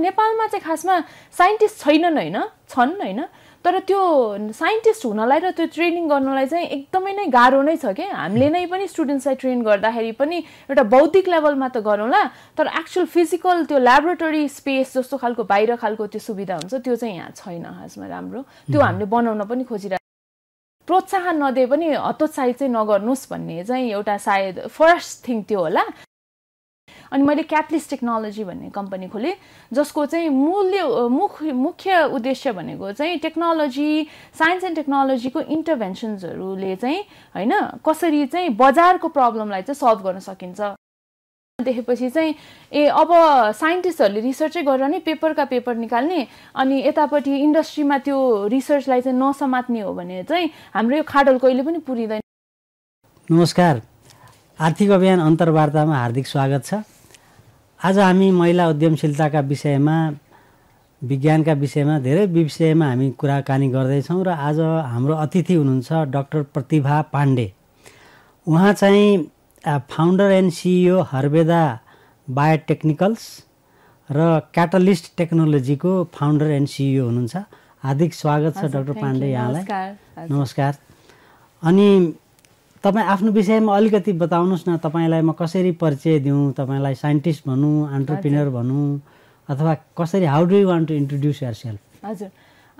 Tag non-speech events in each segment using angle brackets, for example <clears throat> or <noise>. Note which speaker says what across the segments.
Speaker 1: नेपालमा चाहिँ खासमा साइन्टिस्ट छैनन् होइन छन् होइन तर त्यो साइन्टिस्ट हुनलाई र त्यो ट्रेनिङ गर्नलाई चाहिँ एकदमै नै गाह्रो नै छ क्या हामीले नै पनि स्टुडेन्ट्सलाई ट्रेन गर्दाखेरि पनि एउटा बौद्धिक लेभलमा त गरौँला तर एक्चुअल फिजिकल त्यो ल्याबोरेटरी स्पेस जस्तो खालको बाहिर खालको त्यो सुविधा हुन्छ त्यो चाहिँ यहाँ छैन खासमा राम्रो। त्यो हामीले बनाउन पनि खोजिरहेको प्रोत्साहन नदिए पनि हतोत्साहित चाहिँ नगर्नुहोस् भन्ने चाहिँ एउटा सायद फर्स्ट थिङ त्यो होला। अनि मैले क्याटलिस टेक्नोलोजी भन्ने कम्पनी खोलेँ जसको चाहिँ मूल्य मुख्य मुख्य उद्देश्य भनेको चाहिँ टेक्नोलोजी साइन्स एन्ड टेक्नोलोजीको इन्टरभेन्सन्सहरूले चाहिँ होइन कसरी चाहिँ बजारको प्रब्लमलाई चाहिँ सल्भ गर्न सकिन्छ। देखेपछि चाहिँ ए अब साइन्टिस्टहरूले रिसर्चै गरेर नै पेपरका पेपर निकाल्ने अनि यतापट्टि इन्डस्ट्रीमा त्यो रिसर्चलाई चाहिँ नसमात्ने हो भने चाहिँ हाम्रो यो खाडल कहिले पनि पुरिँदैन।
Speaker 2: नमस्कार। आर्थिक अभियान अन्तर्वार्तामा हार्दिक स्वागत छ। आज हामी महिला उद्यमशीलताका विषयमा विज्ञानका विषयमा धेरै विषयमा हामी कुराकानी गर्दैछौँ र आज हाम्रो अतिथि हुनुहुन्छ डक्टर प्रतिभा पाण्डे। उहाँ चाहिँ founder and CEO Herveda biotechnicals र क्याटलिस्ट टेक्नोलोजीको फाउन्डर एन्ड सिइओ हुनुहुन्छ। हार्दिक स्वागत छ डाक्टर पाण्डे यहाँलाई। नमस्कार। अनि तपाईँ आफ्नो विषयमा अलिकति बताउनुहोस् न तपाईँलाई म कसरी परिचय दिउँ तपाईँलाई साइन्टिस्ट भनौँ अन्टरप्रिनर भनौँ अथवा कसरी how do you want to introduce yourself
Speaker 1: हजुर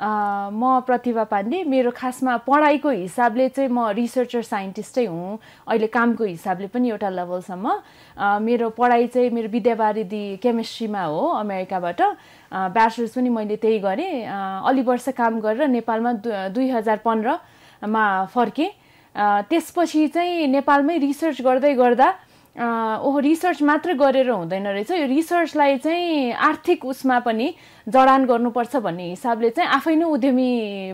Speaker 1: म प्रतिभा पाण्डे मेरो खासमा पढाइको हिसाबले चाहिँ म रिसर्चर साइन्टिस्टै हुँ। अहिले कामको हिसाबले पनि एउटा लेभलसम्म मेरो पढाइ चाहिँ मेरो विद्यावारिधि केमिस्ट्रीमा हो अमेरिकाबाट। ब्याचलर्स पनि मैले त्यही गरेँ। अलि वर्ष काम गरेर नेपालमा दुई हजार पन्ध्रमा फर्केँ। त्यसपछि चाहिँ नेपालमै रिसर्च गर्दै गर्दा ओहो रिसर्च मात्र गरेर हुँदैन रहेछ। यो रिसर्चलाई चाहिँ आर्थिक उसमा पनि जडान गर्नुपर्छ भन्ने हिसाबले चाहिँ आफै नै उद्यमी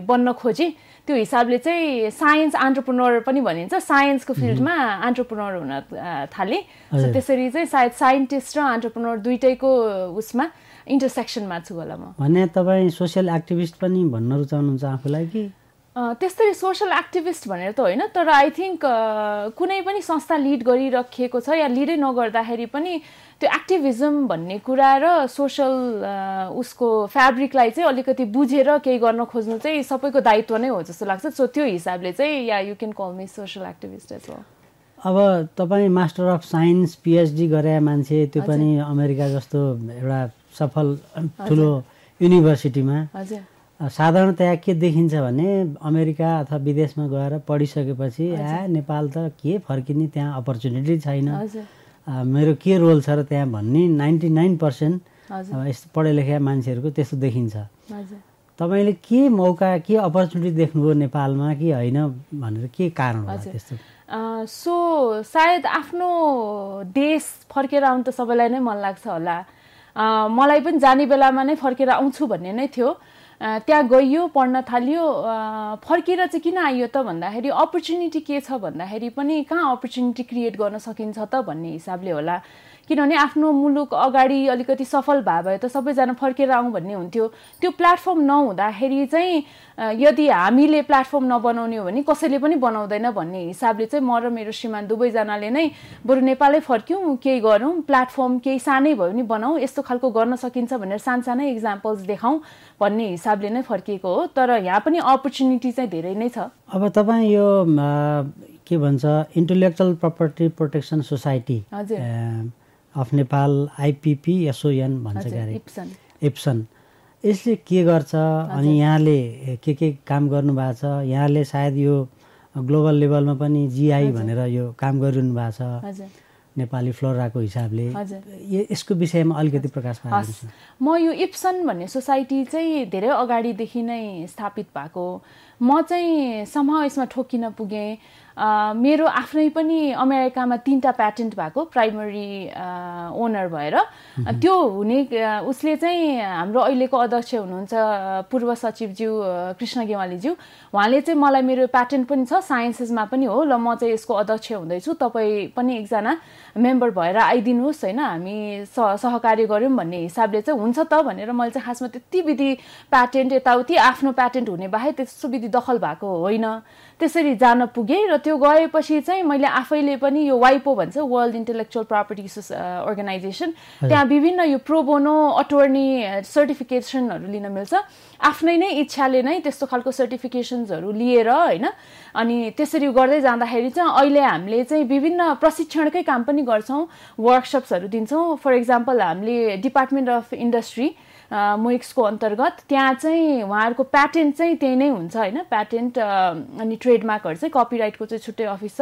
Speaker 1: बन्न खोजेँ। त्यो हिसाबले चाहिँ साइन्स आन्टरप्रोनर पनि भनिन्छ। साइन्सको फिल्डमा आन्टरप्रोनर हुन थालेँ। त्यसरी चाहिँ सायद साइन्टिस्ट र आन्टरप्रोनर दुइटैको उसमा इन्टरसेक्सनमा छु होला म।
Speaker 2: भने तपाईँ सोसियल एक्टिभिस्ट पनि भन्न रुचाउनुहुन्छ आफूलाई कि?
Speaker 1: त्यस्तै सोसल एक्टिभिस्ट भनेर त होइन तर आई थिङ्क कुनै पनि संस्था लिड गरिराखिएको छ या लिडै नगर्दाखेरि पनि त्यो एक्टिभिजम भन्ने कुरा र सोसल उसको फ्याब्रिकलाई चाहिँ अलिकति बुझेर केही गर्न खोज्नु चाहिँ सबैको दायित्व नै हो जस्तो लाग्छ। सो त्यो हिसाबले चाहिँ yeah you can call me social activist as well
Speaker 2: अब तपाईँ मास्टर अफ साइन्स पिएचडी गरे मान्छे त्यो पनि अमेरिका जस्तो एउटा सफल ठुलो युनिभर्सिटीमा हजुर। साधारणतया के देखिन्छ भने अमेरिका अथवा विदेशमा गएर पढिसकेपछि ए नेपाल त के फर्किने? त्यहाँ अपर्च्युनिटी छैन। मेरो के रोल छ र त्यहाँ? भन्ने नाइन्टी नाइन पर्सेन्ट यस्तो पढे लेखा मान्छेहरूको त्यस्तो देखिन्छ। तपाईँले के मौका के अपर्च्युनिटी देख्नुभयो नेपालमा कि होइन भनेर के कारण हो त्यस्तो?
Speaker 1: सो सायद आफ्नो देश फर्केर आउनु त सबैलाई नै मन लाग्छ होला। मलाई पनि जाने बेलामा नै फर्केर आउँछु भन्ने नै थियो। त्यहाँ गइयो पढ्न थाल्यो फर्केर चाहिँ किन आइयो त भन्दाखेरि अपर्च्युनिटी के छ भन्दाखेरि पनि कहाँ अपर्च्युनिटी क्रिएट गर्न सकिन्छ त भन्ने हिसाबले होला। किनभने आफ्नो मुलुक अगाडि अलिकति सफल भए भए त सबैजना फर्केर आउँ भन्ने हुन्थ्यो। त्यो प्लेटफर्म नहुँदाखेरि चाहिँ यदि हामीले प्लेटफर्म नबनाउने हो भने कसैले पनि बनाउँदैन भन्ने हिसाबले चाहिँ म र मेरो श्रीमान दुवैजनाले नै बरु नेपालै फर्क्यौँ केही गरौँ प्लेटफर्म केही सानै भयो भने बनाऊ यस्तो खालको गर्न सकिन्छ भनेर सानसानै इक्जाम्पल्स देखाउँ भन्ने हिसाबले नै फर्किएको हो। तर यहाँ पनि अपर्च्युनिटी चाहिँ धेरै नै छ।
Speaker 2: अब तपाईँ यो के भन्छ इन्टेलेक्चुअल प्रपर्टी प्रोटेक्सन सोसाइटी हजुर। अफ नेपाल आइपिपी एसओएन भन्छ क्यारे इप्सन। यसले के गर्छ अनि यहाँले के के काम गर्नुभएको छ? यहाँले सायद यो ग्लोबल लेभलमा पनि जिआई भनेर यो काम गरिरहनु भएको छ। नेपाली फ्लोराको हिसाबले। यसको विषयमा अलिकति प्रकाश पार्नुहोस्
Speaker 1: म यो इप्सन भन्ने सोसाइटी चाहिँ धेरै अगाडिदेखि नै स्थापित भएको। म चाहिँ सम यसमा ठोकिन पुगेँ। मेरो आफ्नै पनि अमेरिकामा तिनवटा प्याटेन्ट भएको प्राइमरी ओनर भएर। त्यो हुने उसले चाहिँ हाम्रो अहिलेको अध्यक्ष हुनुहुन्छ पूर्व सचिवज्यू कृष्ण गेवालीज्यू। उहाँले चाहिँ मलाई मेरो प्याटेन्ट पनि छ साइन्सेसमा पनि हो। ल म चाहिँ यसको अध्यक्ष हुँदैछु। तपाईँ पनि एकजना मेम्बर भएर आइदिनुहोस् होइन? हामी सहकार्य गऱ्यौँ भन्ने हिसाबले चाहिँ हुन्छ त भनेर मैले चाहिँ खासमा त्यति विधि प्याटेन्ट यताउति आफ्नो प्याटेन्ट हुने बाहेक त्यस्तो विधि दखल भएको होइन। त्यसरी जान पुगेँ र त्यो गएपछि चाहिँ मैले आफैले पनि यो वाइपो भन्छ वर्ल्ड इन्टेलेक्चुअल प्रपर्टी अर्गनाइजेसन त्यहाँ विभिन्न यो प्रोबोनो अटोर्नी सर्टिफिकेसनहरू लिन मिल्छ। आफ्नै नै इच्छाले नै त्यस्तो खालको सर्टिफिकेसन्सहरू लिएर होइन अनि त्यसरी गर्दै जाँदाखेरि चाहिँ अहिले हामीले चाहिँ विभिन्न प्रशिक्षणकै काम पनि गर्छौँ वर्कसप्सहरू दिन्छौँ। फर इक्जाम्पल हामीले डिपार्टमेन्ट अफ इन्डस्ट्री मोइक्सको अन्तर्गत त्यहाँ चाहिँ उहाँहरूको प्याटेन्ट चाहिँ त्यही नै हुन्छ होइन? प्याटेन्ट अनि ट्रेडमार्कहरू चाहिँ कपिराइटको चाहिँ छुट्टै अफिस छ।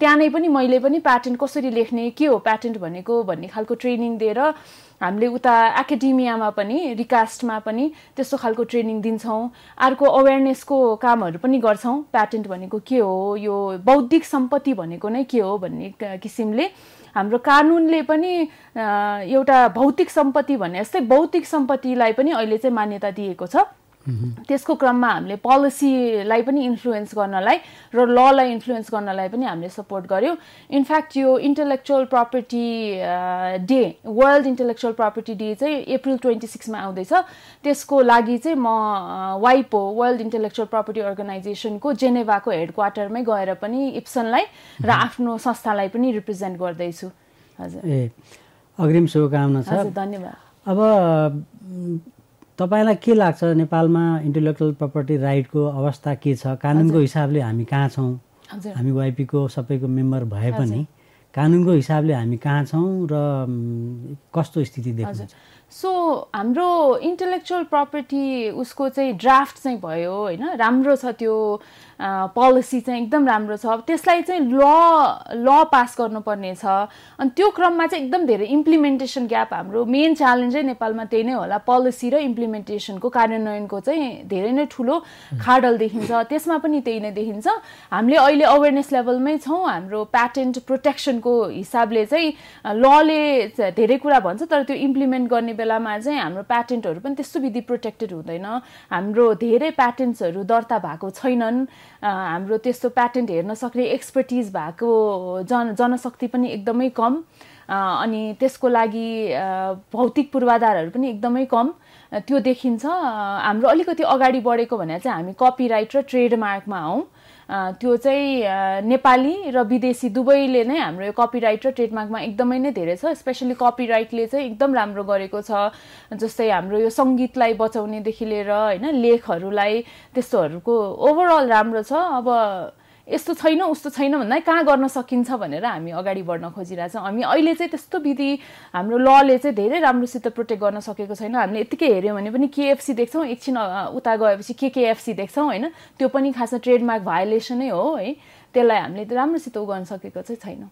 Speaker 1: त्यहाँ नै पनि मैले पनि प्याटेन्ट कसरी लेख्ने के हो प्याटेन्ट भनेको भन्ने खालको ट्रेनिङ दिएर हामीले उता एकाडेमियामा पनि रिकास्टमा पनि त्यस्तो खालको ट्रेनिङ दिन्छौँ। अर्को अवेरनेसको कामहरू पनि गर्छौँ। प्याटेन्ट भनेको के हो? यो बौद्धिक सम्पत्ति भनेको नै के हो भन्ने किसिमले। हाम्रो कानुनले पनि एउटा भौतिक सम्पत्ति भने जस्तै भौतिक सम्पत्तिलाई पनि अहिले चाहिँ मान्यता दिएको छ। त्यसको क्रममा हामीले पोलिसीलाई पनि इन्फ्लुएन्स गर्नलाई र ललाई इन्फ्लुएन्स गर्नलाई पनि हामीले सपोर्ट गर्यौँ। इनफ्याक्ट यो intellectual property day world intellectual property day चाहिँ अप्रिल ट्वेन्टी सिक्समा आउँदैछ। त्यसको लागि चाहिँ म वाइपो वर्ल्ड इन्टेलेक्चुअल प्रपर्टी अर्गनाइजेसनको जेनेभाको हेड क्वार्टरमै गएर पनि इप्सनलाई र आफ्नो संस्थालाई पनि रिप्रेजेन्ट गर्दैछु।
Speaker 2: हजुर। ए अग्रिम शुभकामना छ।
Speaker 1: धन्यवाद।
Speaker 2: अब तपाईँलाई के लाग्छ? नेपालमा इन्टेलेक्चुअल प्रपर्टी राइटको अवस्था के छ? कानुनको हिसाबले हामी कहाँ छौँ? हामी वाइपीको सबैको मेम्बर भए पनि कानुनको हिसाबले हामी कहाँ छौँ र कस्तो स्थिति देख्छ
Speaker 1: सो हाम्रो इन्टेलेक्चुअल प्रपर्टी उसको चाहिँ ड्राफ्ट चाहिँ भयो होइन? राम्रो छ त्यो पोलिसी चाहिँ एकदम राम्रो छ। त्यसलाई चाहिँ ल ल पास गर्नुपर्ने छ। अनि त्यो क्रममा चाहिँ एकदम धेरै इम्प्लिमेन्टेसन ग्याप हाम्रो मेन च्यालेन्जै नेपालमा त्यही नै होला। पोलिसी र इम्प्लिमेन्टेसनको कार्यान्वयनको चाहिँ धेरै नै ठुलो खाडल देखिन्छ। त्यसमा पनि त्यही नै देखिन्छ। हामीले अहिले अवेरनेस लेभलमै छौँ। हाम्रो प्याटेन्ट प्रोटेक्सनको हिसाबले चाहिँ लले धेरै कुरा भन्छ तर त्यो इम्प्लिमेन्ट गर्ने बेलामा चाहिँ हाम्रो प्याटेन्टहरू पनि त्यस्तो विधि प्रोटेक्टेड हुँदैन। हाम्रो धेरै प्याटेन्ट्सहरू दर्ता भएको छैनन्। हाम्रो त्यस्तो प्याटेन्ट हेर्न सक्ने एक्सपर्टिज भएको जन जनशक्ति पनि एकदमै कम अनि त्यसको लागि भौतिक पूर्वाधारहरू पनि एकदमै कम। त्यो देखिन्छ। हाम्रो अलिकति अगाडि बढेको भने चाहिँ हामी कपिराइट र ट्रेडमार्कमा हौँ। त्यो चाहिँ नेपाली र विदेशी दुवैले नै हाम्रो यो कपिराइट र ट्रेडमार्कमा एकदमै नै धेरै छ। स्पेसली कपिराइटले चाहिँ एकदम राम्रो गरेको छ। जस्तै हाम्रो यो सङ्गीतलाई बचाउनेदेखि लिएर होइन लेखहरूलाई त्यस्तोहरूको ओभरअल राम्रो छ। अब यस्तो छैन उस्तो छैन भन्दा कहाँ गर्न सकिन्छ भनेर हामी अगाडि बढ्न खोजिरहेछौँ। हामी अहिले चाहिँ त्यस्तो विधि हाम्रो लले चाहिँ धेरै राम्रोसित प्रोटेक्ट गर्न सकेको छैन। हामीले यत्तिकै हेऱ्यौँ भने पनि केएफसी देख्छौँ। एकछिन उता गएपछि के केएफसी देख्छौँ होइन? त्यो पनि खासमा ट्रेडमार्क भायोलेसनै हो है? त्यसलाई हामीले राम्रोसित उ गर्न सकेको चाहिँ छैनौँ।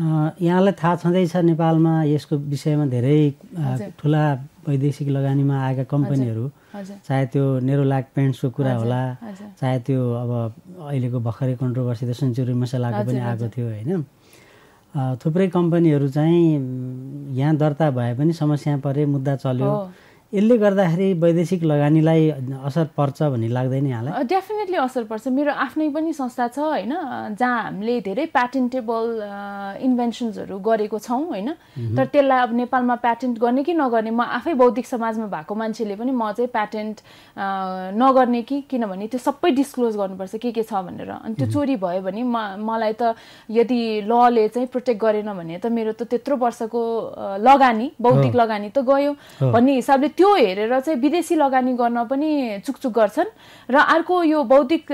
Speaker 2: यहाँलाई थाहा छँदैछ नेपालमा यसको विषयमा धेरै ठुला वैदेशिक लगानीमा आएका कम्पनीहरू। चाहे त्यो नेरोलाक पेन्ट्सको कुरा होला चाहे त्यो अब अहिलेको भर्खरै कन्ट्रोभर्सी त सेन्चुरी मसलाको पनि आएको थियो होइन। थुप्रै कम्पनीहरू चाहिँ यहाँ दर्ता भए पनि समस्या परे मुद्दा चल्यो। यसले गर्दाखेरि वैदेशिक लगानीलाई असर पर्छ भन्ने लाग्दैन यहाँलाई?
Speaker 1: डेफिनेटली असर पर्छ। मेरो आफ्नै पनि संस्था छ होइन जहाँ हामीले धेरै प्याटेन्टेबल इन्भेन्सन्सहरू गरेको छौँ होइन। तर त्यसलाई अब नेपालमा प्याटेन्ट गर्ने कि नगर्ने म आफै बौद्धिक समाजमा भएको मान्छेले पनि म चाहिँ प्याटेन्ट नगर्ने कि किनभने त्यो सबै डिस्क्लोज गर्नुपर्छ के के छ भनेर। अनि त्यो चोरी भयो भने म मलाई त यदि लले चाहिँ प्रोटेक्ट गरेन भने त मेरो त त्यत्रो वर्षको लगानी बौद्धिक लगानी त गयो। भन्ने हिसाबले त्यो हेरेर चाहिँ विदेशी लगानी गर्न पनि चुकचुक गर्छन्। र अर्को यो बौद्धिक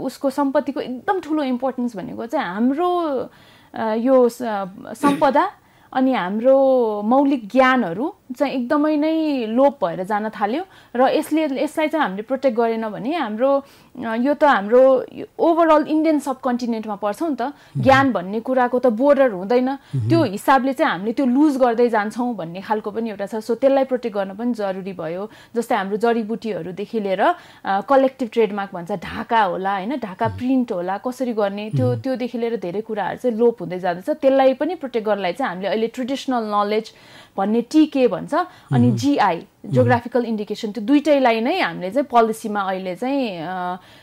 Speaker 1: उसको सम्पत्तिको एकदम ठुलो इम्पोर्टेन्स भनेको चाहिँ हाम्रो यो सम्पदा अनि हाम्रो मौलिक ज्ञानहरू चाहिँ एकदमै नै लोप भएर जान थाल्यो र यसले यसलाई चाहिँ हामीले प्रोटेक्ट गरेन भने हाम्रो यो त हाम्रो ओभरअल इन्डियन सब कन्टिनेन्टमा पर्छौँ नि त। ज्ञान भन्ने कुराको त बोर्डर हुँदैन। त्यो हिसाबले चाहिँ हामीले त्यो लुज गर्दै जान्छौँ भन्ने खालको पनि एउटा छ। सो त्यसलाई प्रोटेक्ट गर्न पनि जरुरी भयो। जस्तै हाम्रो जडीबुटीहरूदेखि लिएर कलेक्टिभ ट्रेडमार्क भन्छ ढाका होला होइन? ढाका प्रिन्ट होला कसरी गर्ने? त्यो त्योदेखि लिएर धेरै कुराहरू चाहिँ लोप हुँदै जाँदैछ। त्यसलाई पनि प्रोटेक्ट गर्नलाई चाहिँ हामीले अहिले ट्रेडिसनल नलेज भन्ने टिके भन्छ। अनि जिआई जोग्राफिकल इन्डिकेसन त्यो दुइटैलाई नै हामीले चाहिँ पोलिसीमा अहिले चाहिँ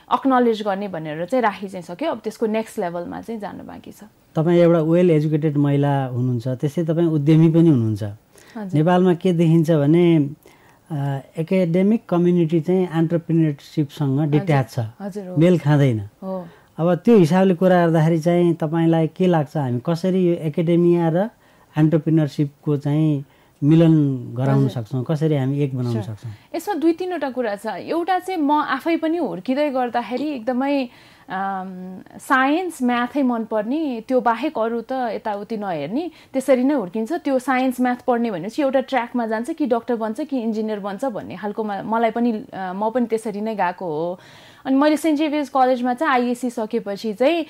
Speaker 1: अक्नोलेज गर्ने भनेर चाहिँ राखि चाहिँ सक्यो अब त्यसको नेक्स्ट लेभलमा चाहिँ जानु बाँकी छ।
Speaker 2: तपाईँ एउटा वेल एजुकेटेड महिला हुनुहुन्छ त्यसै तपाईँ उद्यमी पनि हुनुहुन्छ। नेपालमा के देखिन्छ भने एकाडेमिक कम्युनिटी चाहिँ एन्टरप्रिनेरसिपसँग डिट्याच छ। मेल खाँदैन। अब त्यो हिसाबले कुरा गर्दाखेरि चाहिँ तपाईँलाई के लाग्छ हामी कसरी यो एकाडेमिया र एन्टरप्रिनरसिपको चाहिँ मिलन गराउन सक्छौँ। कसरी हामी एक बनाउन सक्छौँ?
Speaker 1: यसमा दुई तिनवटा कुरा छ। एउटा चाहिँ म आफै पनि हुर्किँदै गर्दाखेरि एकदमै साइन्स म्याथै मनपर्ने त्यो बाहेक अरू त यताउति नहेर्ने त्यसरी नै हुर्किन्छ। त्यो साइन्स म्याथ पढ्ने भनेपछि एउटा ट्र्याकमा जान्छ कि डक्टर बन्छ कि इन्जिनियर बन्छ भन्ने खालकोमा मलाई पनि म पनि त्यसरी नै गएको हो। अनि मैले सेन्ट जेभियर्स कलेजमा चाहिँ आइएससी सकेपछि चाहिँ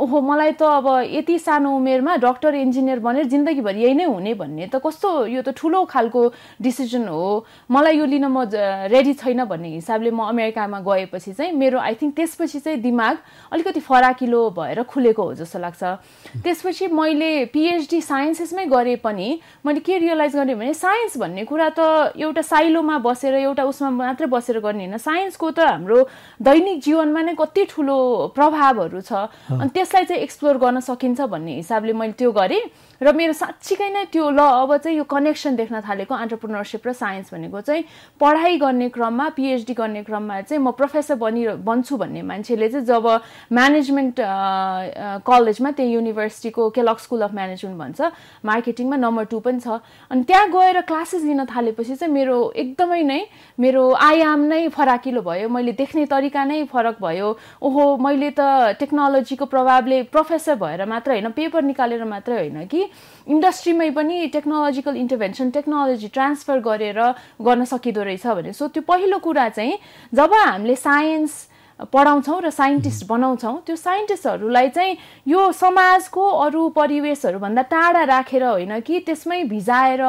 Speaker 1: ओहो मलाई त अब यति सानो उमेरमा डक्टर इन्जिनियर बनेर जिन्दगीभरि यही नै हुने भन्ने त कस्तो यो त ठुलो खालको डिसिजन हो। मलाई यो लिन म रेडी छैन भन्ने हिसाबले म अमेरिकामा गएपछि चाहिँ मेरो आई थिङ्क त्यसपछि चाहिँ दिमाग अलिकति फराकिलो भएर खुलेको हो जस्तो लाग्छ। त्यसपछि मैले पिएचडी साइन्सेसमै गरे पनि मैले के रियलाइज गरेँ भने साइन्स भन्ने कुरा त एउटा साइलोमा बसेर एउटा उसमा मात्रै बसेर गर्ने होइन। साइन्सको त हाम्रो दैनिक जीवनमा नै कति ठुलो प्रभावहरू छ। अनि त्यसलाई चाहिँ एक्सप्लोर गर्न सकिन्छ भन्ने हिसाबले मैले त्यो गरेँ। र मेरो साँच्चीकै नै त्यो ल अब चाहिँ यो कनेक्सन देख्न थालेको एन्टरप्रिनरसिप र साइन्स भनेको चाहिँ पढाइ गर्ने क्रममा पिएचडी गर्ने क्रममा चाहिँ म प्रोफेसर बनि बन्छु भन्ने मान्छेले चाहिँ जब म्यानेजमेन्ट कलेजमा त्यही युनिभर्सिटीको केलक स्कुल अफ म्यानेजमेन्ट भन्छ मार्केटिङमा नम्बर टू पनि छ। अनि त्यहाँ गएर क्लासेस लिन थालेपछि चाहिँ मेरो एकदमै नै मेरो आयाम नै फराकिलो भयो। मैले देख्ने तरिका नै फरक भयो। ओहो मैले त टेक्नोलोजीको प्रभावले प्रोफेसर भएर मात्र होइन पेपर निकालेर मात्रै होइन कि? इन्डस्ट्रीमै पनि टेक्नोलोजिकल इन्टरभेन्सन टेक्नोलोजी ट्रान्सफर गरेर गर्न सकिँदो रहेछ भने। सो त्यो पहिलो कुरा चाहिँ जब हामीले साइन्स पढाउँछौँ र साइन्टिस्ट बनाउँछौँ त्यो साइन्टिस्टहरूलाई चाहिँ यो समाजको अरू परिवेशहरूभन्दा टाढा राखेर होइन कि त्यसमै भिजाएर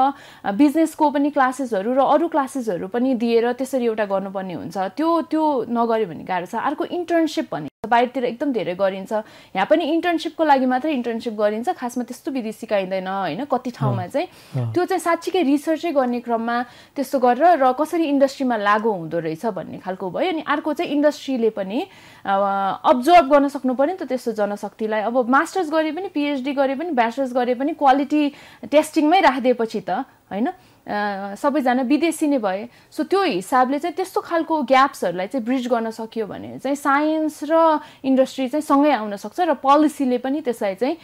Speaker 1: बिजनेसको पनि क्लासेसहरू र अरू क्लासेसहरू पनि दिएर त्यसरी एउटा गर्नुपर्ने हुन्छ। त्यो त्यो नगर्यो भने गाह्रो छ। अर्को इन्टर्नसिप भन्ने बाहिरतिर एकदम धेरै गरिन्छ। यहाँ पनि इन्टर्नसिपको लागि मात्रै इन्टर्नसिप गरिन्छ खासमा त्यस्तो विधि सिकाइँदैन होइन? कति ठाउँमा चाहिँ। त्यो चाहिँ साँच्चीकै रिसर्चै गर्ने क्रममा त्यस्तो गरेर र कसरी इन्डस्ट्रीमा लागु हुँदो रहेछ भन्ने खालको भयो। अनि अर्को चाहिँ इन्डस्ट्रीले पनि अब्जर्भ गर्न सक्नु पऱ्यो नि त त्यस्तो जनशक्तिलाई। अब मास्टर्स गरे पनि पिएचडी गरे पनि ब्याचलर्स गरे पनि क्वालिटी टेस्टिङमै राखिदिएपछि त होइन? सबैजना विदेशी नै भए। सो त्यो हिसाबले चाहिँ त्यस्तो खालको ग्याप्सहरूलाई चाहिँ ब्रिज गर्न सकियो भने चाहिँ साइन्स र इन्डस्ट्री चाहिँ सँगै आउन सक्छ र पोलिसीले पनि त्यसलाई चाहिँ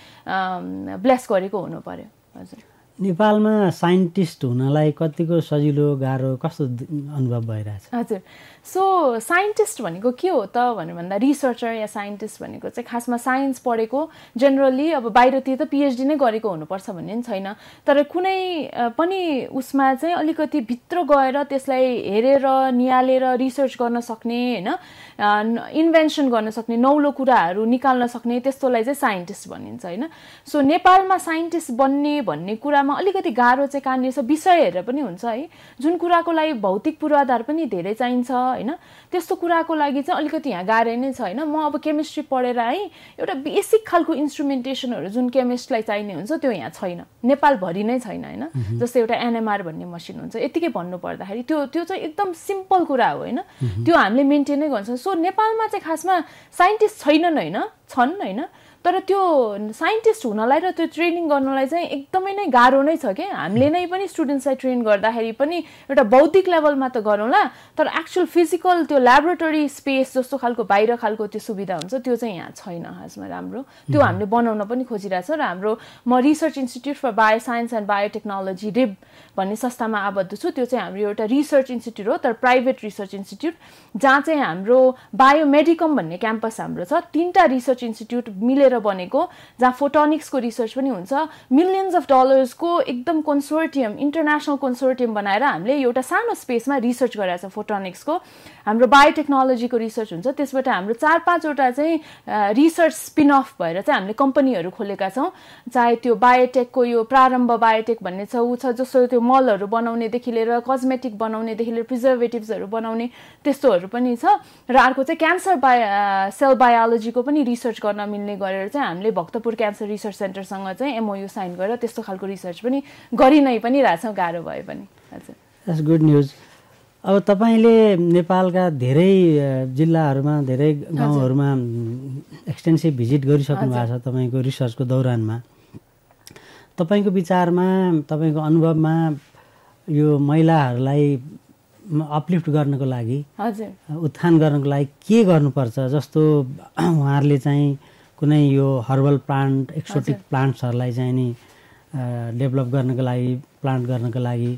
Speaker 1: ब्लेस गरेको हुनु पर्यो। हजुर।
Speaker 2: नेपालमा साइन्टिस्ट हुनलाई कतिको सजिलो गाह्रो कस्तो अनुभव भइरहेछ?
Speaker 1: हजुर। सो साइन्टिस्ट भनेको के हो त भनेर भन्दा रिसर्चर या साइन्टिस्ट भनेको चाहिँ खासमा साइन्स पढेको जेनरली अब बाहिरतिर त पिएचडी नै गरेको हुनुपर्छ भन्ने पनि छैन। तर कुनै पनि उसमा चाहिँ अलिकति भित्र गएर त्यसलाई हेरेर निहालेर रिसर्च गर्न सक्ने होइन? इन्भेन्सन गर्न सक्ने नौलो कुराहरू निकाल्न सक्ने त्यस्तोलाई चाहिँ साइन्टिस्ट भनिन्छ होइन? सो नेपालमा साइन्टिस्ट बन्ने भन्ने कुरामा अलिकति गाह्रो चाहिँ कहाँनिर छ विषय हेरेर पनि हुन्छ है। जुन कुराको लागि भौतिक पूर्वाधार पनि धेरै चाहिन्छ होइन? त्यस्तो कुराको लागि चाहिँ अलिकति यहाँ गाह्रो नै छ होइन? म अब केमिस्ट्री पढेर है एउटा बेसिक खालको इन्स्ट्रुमेन्टेसनहरू जुन केमिस्टलाई चाहिने हुन्छ त्यो यहाँ छैन। नेपालभरि नै छैन होइन? जस्तै एउटा एनएमआर भन्ने मसिन हुन्छ यतिकै भन्नु पर्दाखेरि त्यो त्यो चाहिँ एकदम सिम्पल कुरा हो होइन? त्यो हामीले मेन्टेनै गर्छौँ। सो नेपालमा चाहिँ खासमा साइन्टिस्ट छैनन् होइन? छन् होइन? तर त्यो साइन्टिस्ट हुनलाई र त्यो ट्रेनिङ गर्नलाई चाहिँ एकदमै नै गाह्रो नै छ क्या हामीले नै पनि स्टुडेन्ट्सलाई ट्रेन गर्दाखेरि पनि एउटा बौद्धिक लेभलमा त गरौँला तर एक्चुअल फिजिकल त्यो ल्याबोरेटरी स्पेस जस्तो खालको बाहिर खालको त्यो सुविधा हुन्छ त्यो चाहिँ यहाँ छैन खासमा राम्रो। त्यो हामीले बनाउन पनि खोजिरहेछ र हाम्रो म research institute for bio science and biotechnology RIB भन्ने संस्थामा आबद्ध छु। त्यो चाहिँ हाम्रो एउटा रिसर्च इन्स्टिट्युट हो तर प्राइभेट रिसर्च इन्स्टिट्युट जहाँ चाहिँ हाम्रो बायोमेडिकम भन्ने क्याम्पस हाम्रो छ। तिनवटा रिसर्च इन्स्टिट्युट मिलेर बनेको जहाँ फोटोनिक्सको रिसर्च पनि हुन्छ। मिलियन्स अफ डलर्सको एकदम कन्सोर्टियम इन्टरनेसनल कन्सोर्टियम बनाएर हामीले एउटा सानो स्पेसमा रिसर्च गरेको छ फोटोनिक्सको हाम्रो बायोटेक्नोलोजीको रिसर्च हुन्छ। त्यसबाट हाम्रो चार पाँचवटा चाहिँ रिसर्च स्पिन अफ भएर चाहिँ हामीले कम्पनीहरू खोलेका छौँ। चाहे त्यो बायोटेकको यो प्रारम्भ बायोटेक भन्ने छ ऊ छ जस्तो त्यो मलहरू बनाउनेदेखि लिएर कस्मेटिक बनाउनेदेखि लिएर प्रिजर्भेटिभ्सहरू बनाउने त्यस्तोहरू पनि छ। र अर्को चाहिँ क्यान्सर बायो सेल बायोलोजीको पनि रिसर्च गर्न मिल्ने गरेर चाहिँ हामीले भक्तपुर क्यान्सर रिसर्च सेन्टरसँग चाहिँ एमओयु साइन गरेर त्यस्तो खालको रिसर्च पनि गरि नै पनि रहेछौँ गाह्रो भए पनि। हजुर।
Speaker 2: गुड न्युज अब तपाईँले नेपालका धेरै जिल्लाहरूमा धेरै गाउँहरूमा एक्सटेन्सिभ भिजिट गरिसक्नु भएको छ तपाईँको रिसर्चको दौरानमा। तपाईँको विचारमा तपाईँको अनुभवमा यो महिलाहरूलाई अपलिफ्ट गर्नको लागि
Speaker 1: हजुर।
Speaker 2: उत्थान गर्नको लागि के गर्नुपर्छ? जस्तो उहाँहरूले चाहिँ कुनै यो हर्बल प्लान्ट एक्सोटिक प्लान्ट्सहरूलाई चाहिँ नि डेभलप गर्नको लागि प्लान्ट गर्नको लागि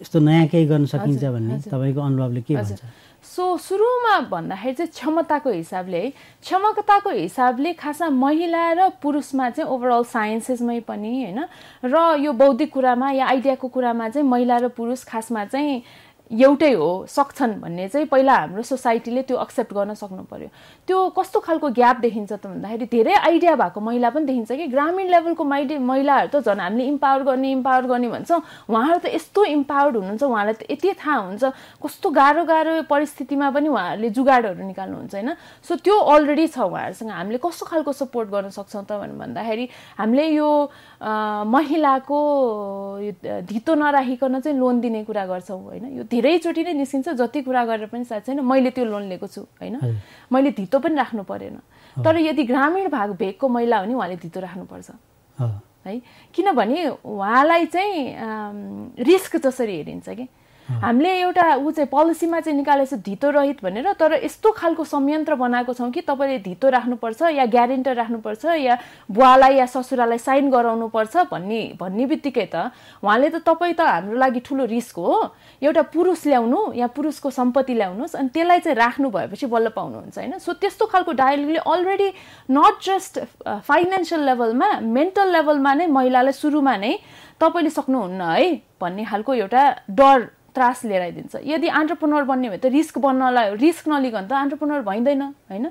Speaker 2: यस्तो नयाँ केही गर्न सकिन्छ भन्ने तपाईँको अनुभवले के भन्छ?
Speaker 1: सो सुरुमा भन्दाखेरि चाहिँ क्षमताको हिसाबले है क्षमताको हिसाबले खासमा महिला र पुरुषमा चाहिँ ओभरअल साइन्सेसमै पनि होइन र यो बौद्धिक कुरामा या आइडियाको कुरामा चाहिँ महिला र पुरुष खासमा चाहिँ एउटै हो सक्छन् भन्ने चाहिँ पहिला हाम्रो सोसाइटीले त्यो एक्सेप्ट गर्न सक्नु पर्यो। त्यो कस्तो खालको ग्याप देखिन्छ त भन्दाखेरि धेरै आइडिया भएको महिला पनि देखिन्छ कि ग्रामीण लेभलको माइडे महिलाहरू त झन् हामीले इम्पावर गर्ने इम्पावर गर्ने भन्छौँ। उहाँहरू त यस्तो इम्पावर्ड हुनुहुन्छ उहाँलाई त यति थाहा हुन्छ। कस्तो गाह्रो गाह्रो परिस्थितिमा पनि उहाँहरूले जुगाडहरू निकाल्नुहुन्छ होइन? सो त्यो अलरेडी छ उहाँहरूसँग। हामीले कस्तो खालको सपोर्ट गर्न सक्छौँ त भन्दाखेरि हामीले यो महिलाको धितो नराखिकन चाहिँ लोन दिने कुरा गर्छौँ होइन? यो धेरैचोटि नै निस्किन्छ। जति कुरा गरेर पनि साथ छैन मैले त्यो लोन लिएको छु होइन? मैले धितो पनि राख्नु परेन। तर यदि ग्रामीण भाग भेगको महिला हो भने उहाँले धितो राख्नुपर्छ। है? किनभने उहाँलाई चाहिँ रिस्क जसरी हेरिन्छ कि? हामीले एउटा ऊ चाहिँ पोलिसीमा चाहिँ निकालेको छ धितो रहित भनेर तर यस्तो खालको संयन्त्र बनाएको छौँ कि तपाईँले धितो राख्नुपर्छ या ग्यारेन्टर राख्नुपर्छ या बुवालाई या ससुरालाई साइन गराउनुपर्छ भन्ने भन्ने बित्तिकै त उहाँले त तपाईँ त हाम्रो लागि ठुलो रिस्क हो। एउटा पुरुष ल्याउनु या पुरुषको सम्पत्ति ल्याउनुहोस् अनि त्यसलाई चाहिँ राख्नु भएपछि बल्ल पाउनुहुन्छ होइन? सो त्यस्तो खालको डायलगले अलरेडी नट जस्ट फाइनेन्सियल लेभलमा मेन्टल लेभलमा नै महिलालाई सुरुमा नै तपाईँले सक्नुहुन्न है भन्ने खालको एउटा डर त्रास लिएर आइदिन्छ। यदि अन्टरप्रोनर बन्ने भयो त रिस्क बन्नलाई रिस्क नलिकन त अन्टरप्रोनर भइँदैन होइन?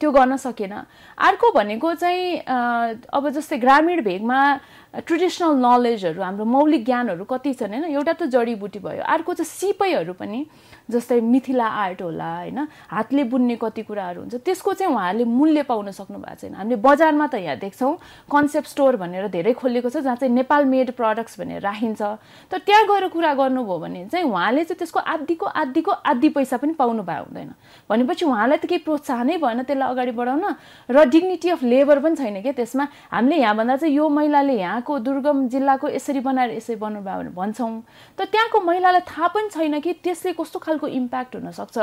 Speaker 1: त्यो गर्न सकेन। अर्को भनेको चाहिँ अब जस्तै ग्रामीण भेगमा ट्रेडिसनल नलेजहरू हाम्रो मौलिक ज्ञानहरू कति छन् होइन? एउटा त जडीबुटी भयो। अर्को चाहिँ सिपैहरू पनि जस्तै मिथिला आर्ट होला होइन? हातले बुन्ने कति कुराहरू हुन्छ त्यसको चाहिँ उहाँहरूले मूल्य पाउन सक्नु भएको छैन। हामीले बजारमा त यहाँ देख्छौँ कन्सेप्ट स्टोर भनेर धेरै खोलिएको छ जहाँ चाहिँ नेपाल मेड प्रडक्ट्स भनेर राखिन्छ। तर त्यहाँ गएर कुरा गर्नुभयो भने चाहिँ उहाँले चाहिँ त्यसको आधीको आधीको आधी पैसा पनि पाउनु भएको हुँदैन। भनेपछि उहाँलाई त केही प्रोत्साहनै भएन त्यसलाई अगाडि बढाउन र डिग्निटी अफ लेबर पनि छैन क्या त्यसमा। हामीले यहाँभन्दा चाहिँ यो महिलाले यहाँको दुर्गम जिल्लाको यसरी बनाएर यसरी बनाउनु भयो भने भन्छौँ। तर त्यहाँको महिलालाई थाहा पनि छैन कि त्यसले कस्तो खालको इम्प्याक्ट हुनसक्छ।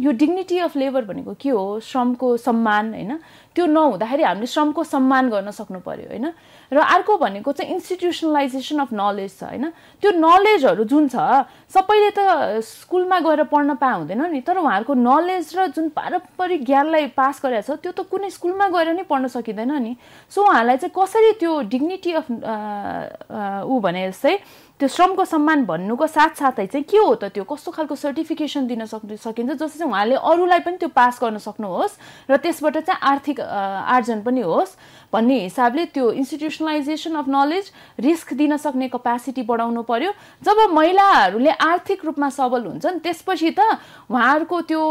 Speaker 1: यो डिग्निटी अफ लेबर भनेको के हो? श्रमको सम्मान होइन? त्यो नहुँदाखेरि हामीले श्रमको सम्मान गर्न सक्नु पर्यो होइन? र अर्को भनेको चाहिँ इन्स्टिट्युसनलाइजेसन अफ नलेज छ होइन? त्यो नलेजहरू जुन छ सबैले त स्कुलमा गएर पढ्न पाए हुँदैन नि तर उहाँहरूको नलेज र जुन पारम्परिक ज्ञानलाई पास गरेको छ त्यो त कुनै स्कुलमा गएर नै पढ्न सकिँदैन नि। सो उहाँलाई चाहिँ कसरी त्यो डिग्निटी अफ ऊ भने जस्तै त्यो श्रमको सम्मान भन्नुको साथसाथै चाहिँ के हो त त्यो? कस्तो खालको सर्टिफिकेसन दिन सक्नु सकिन्छ? जस्तो चाहिँ उहाँले अरूलाई पनि त्यो पास गर्न सक्नुहोस् र त्यसबाट चाहिँ आर्थिक आर्जन पनि होस् भन्ने हिसाबले त्यो इन्स्टिट्युसनलाइजेसन अफ नलेज रिस्क दिन सक्ने कपेसिटी बढाउनु पर्यो। जब महिलाहरूले आर्थिक रूपमा सबल हुन्छन् त्यसपछि त उहाँहरूको त्यो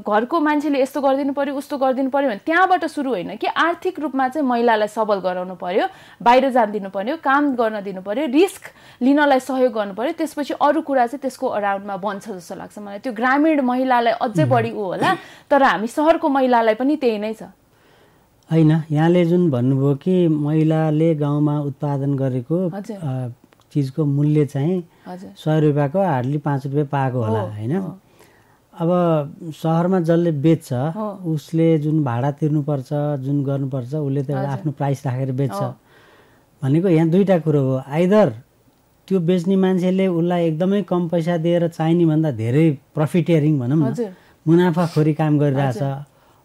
Speaker 1: घरको मान्छेले यस्तो गरिदिनु पर्यो उस्तो गरिदिनु पर्यो भने त्यहाँबाट सुरु होइन कि आर्थिक रूपमा चाहिँ महिलालाई सबल गराउनु पर्यो बाहिर जान दिनु पर्यो काम गर्न दिनु पर्यो रिस्क लिनलाई सहयोग गर्नु पर्यो। त्यसपछि अरू कुरा चाहिँ त्यसको अराउन्डमा बन्छ जस्तो लाग्छ मलाई। त्यो ग्रामीण महिलालाई अझै बढी ऊ होला तर हामी सहरको महिलालाई पनि त्यही नै छ।
Speaker 2: होइन यहाँले जुन भन्नुभयो कि महिलाले गाउँमा उत्पादन गरेको चिजको मूल्य चाहिँ सय रुपियाँको हार्डली पाँच रुपियाँ पाएको होला होइन? अब सहरमा जसले बेच्छ उसले जुन भाडा तिर्नुपर्छ जुन गर्नुपर्छ उसले त आफ्नो प्राइस राखेर बेच्छ। भनेको यहाँ दुईवटा कुरो हो। आइदर त्यो बेच्ने मान्छेले उसलाई एकदमै कम पैसा दिएर चाहिने भन्दा धेरै प्रफिटेरिङ भनौँ न मुनाफाखोरी काम गरिरहेछ।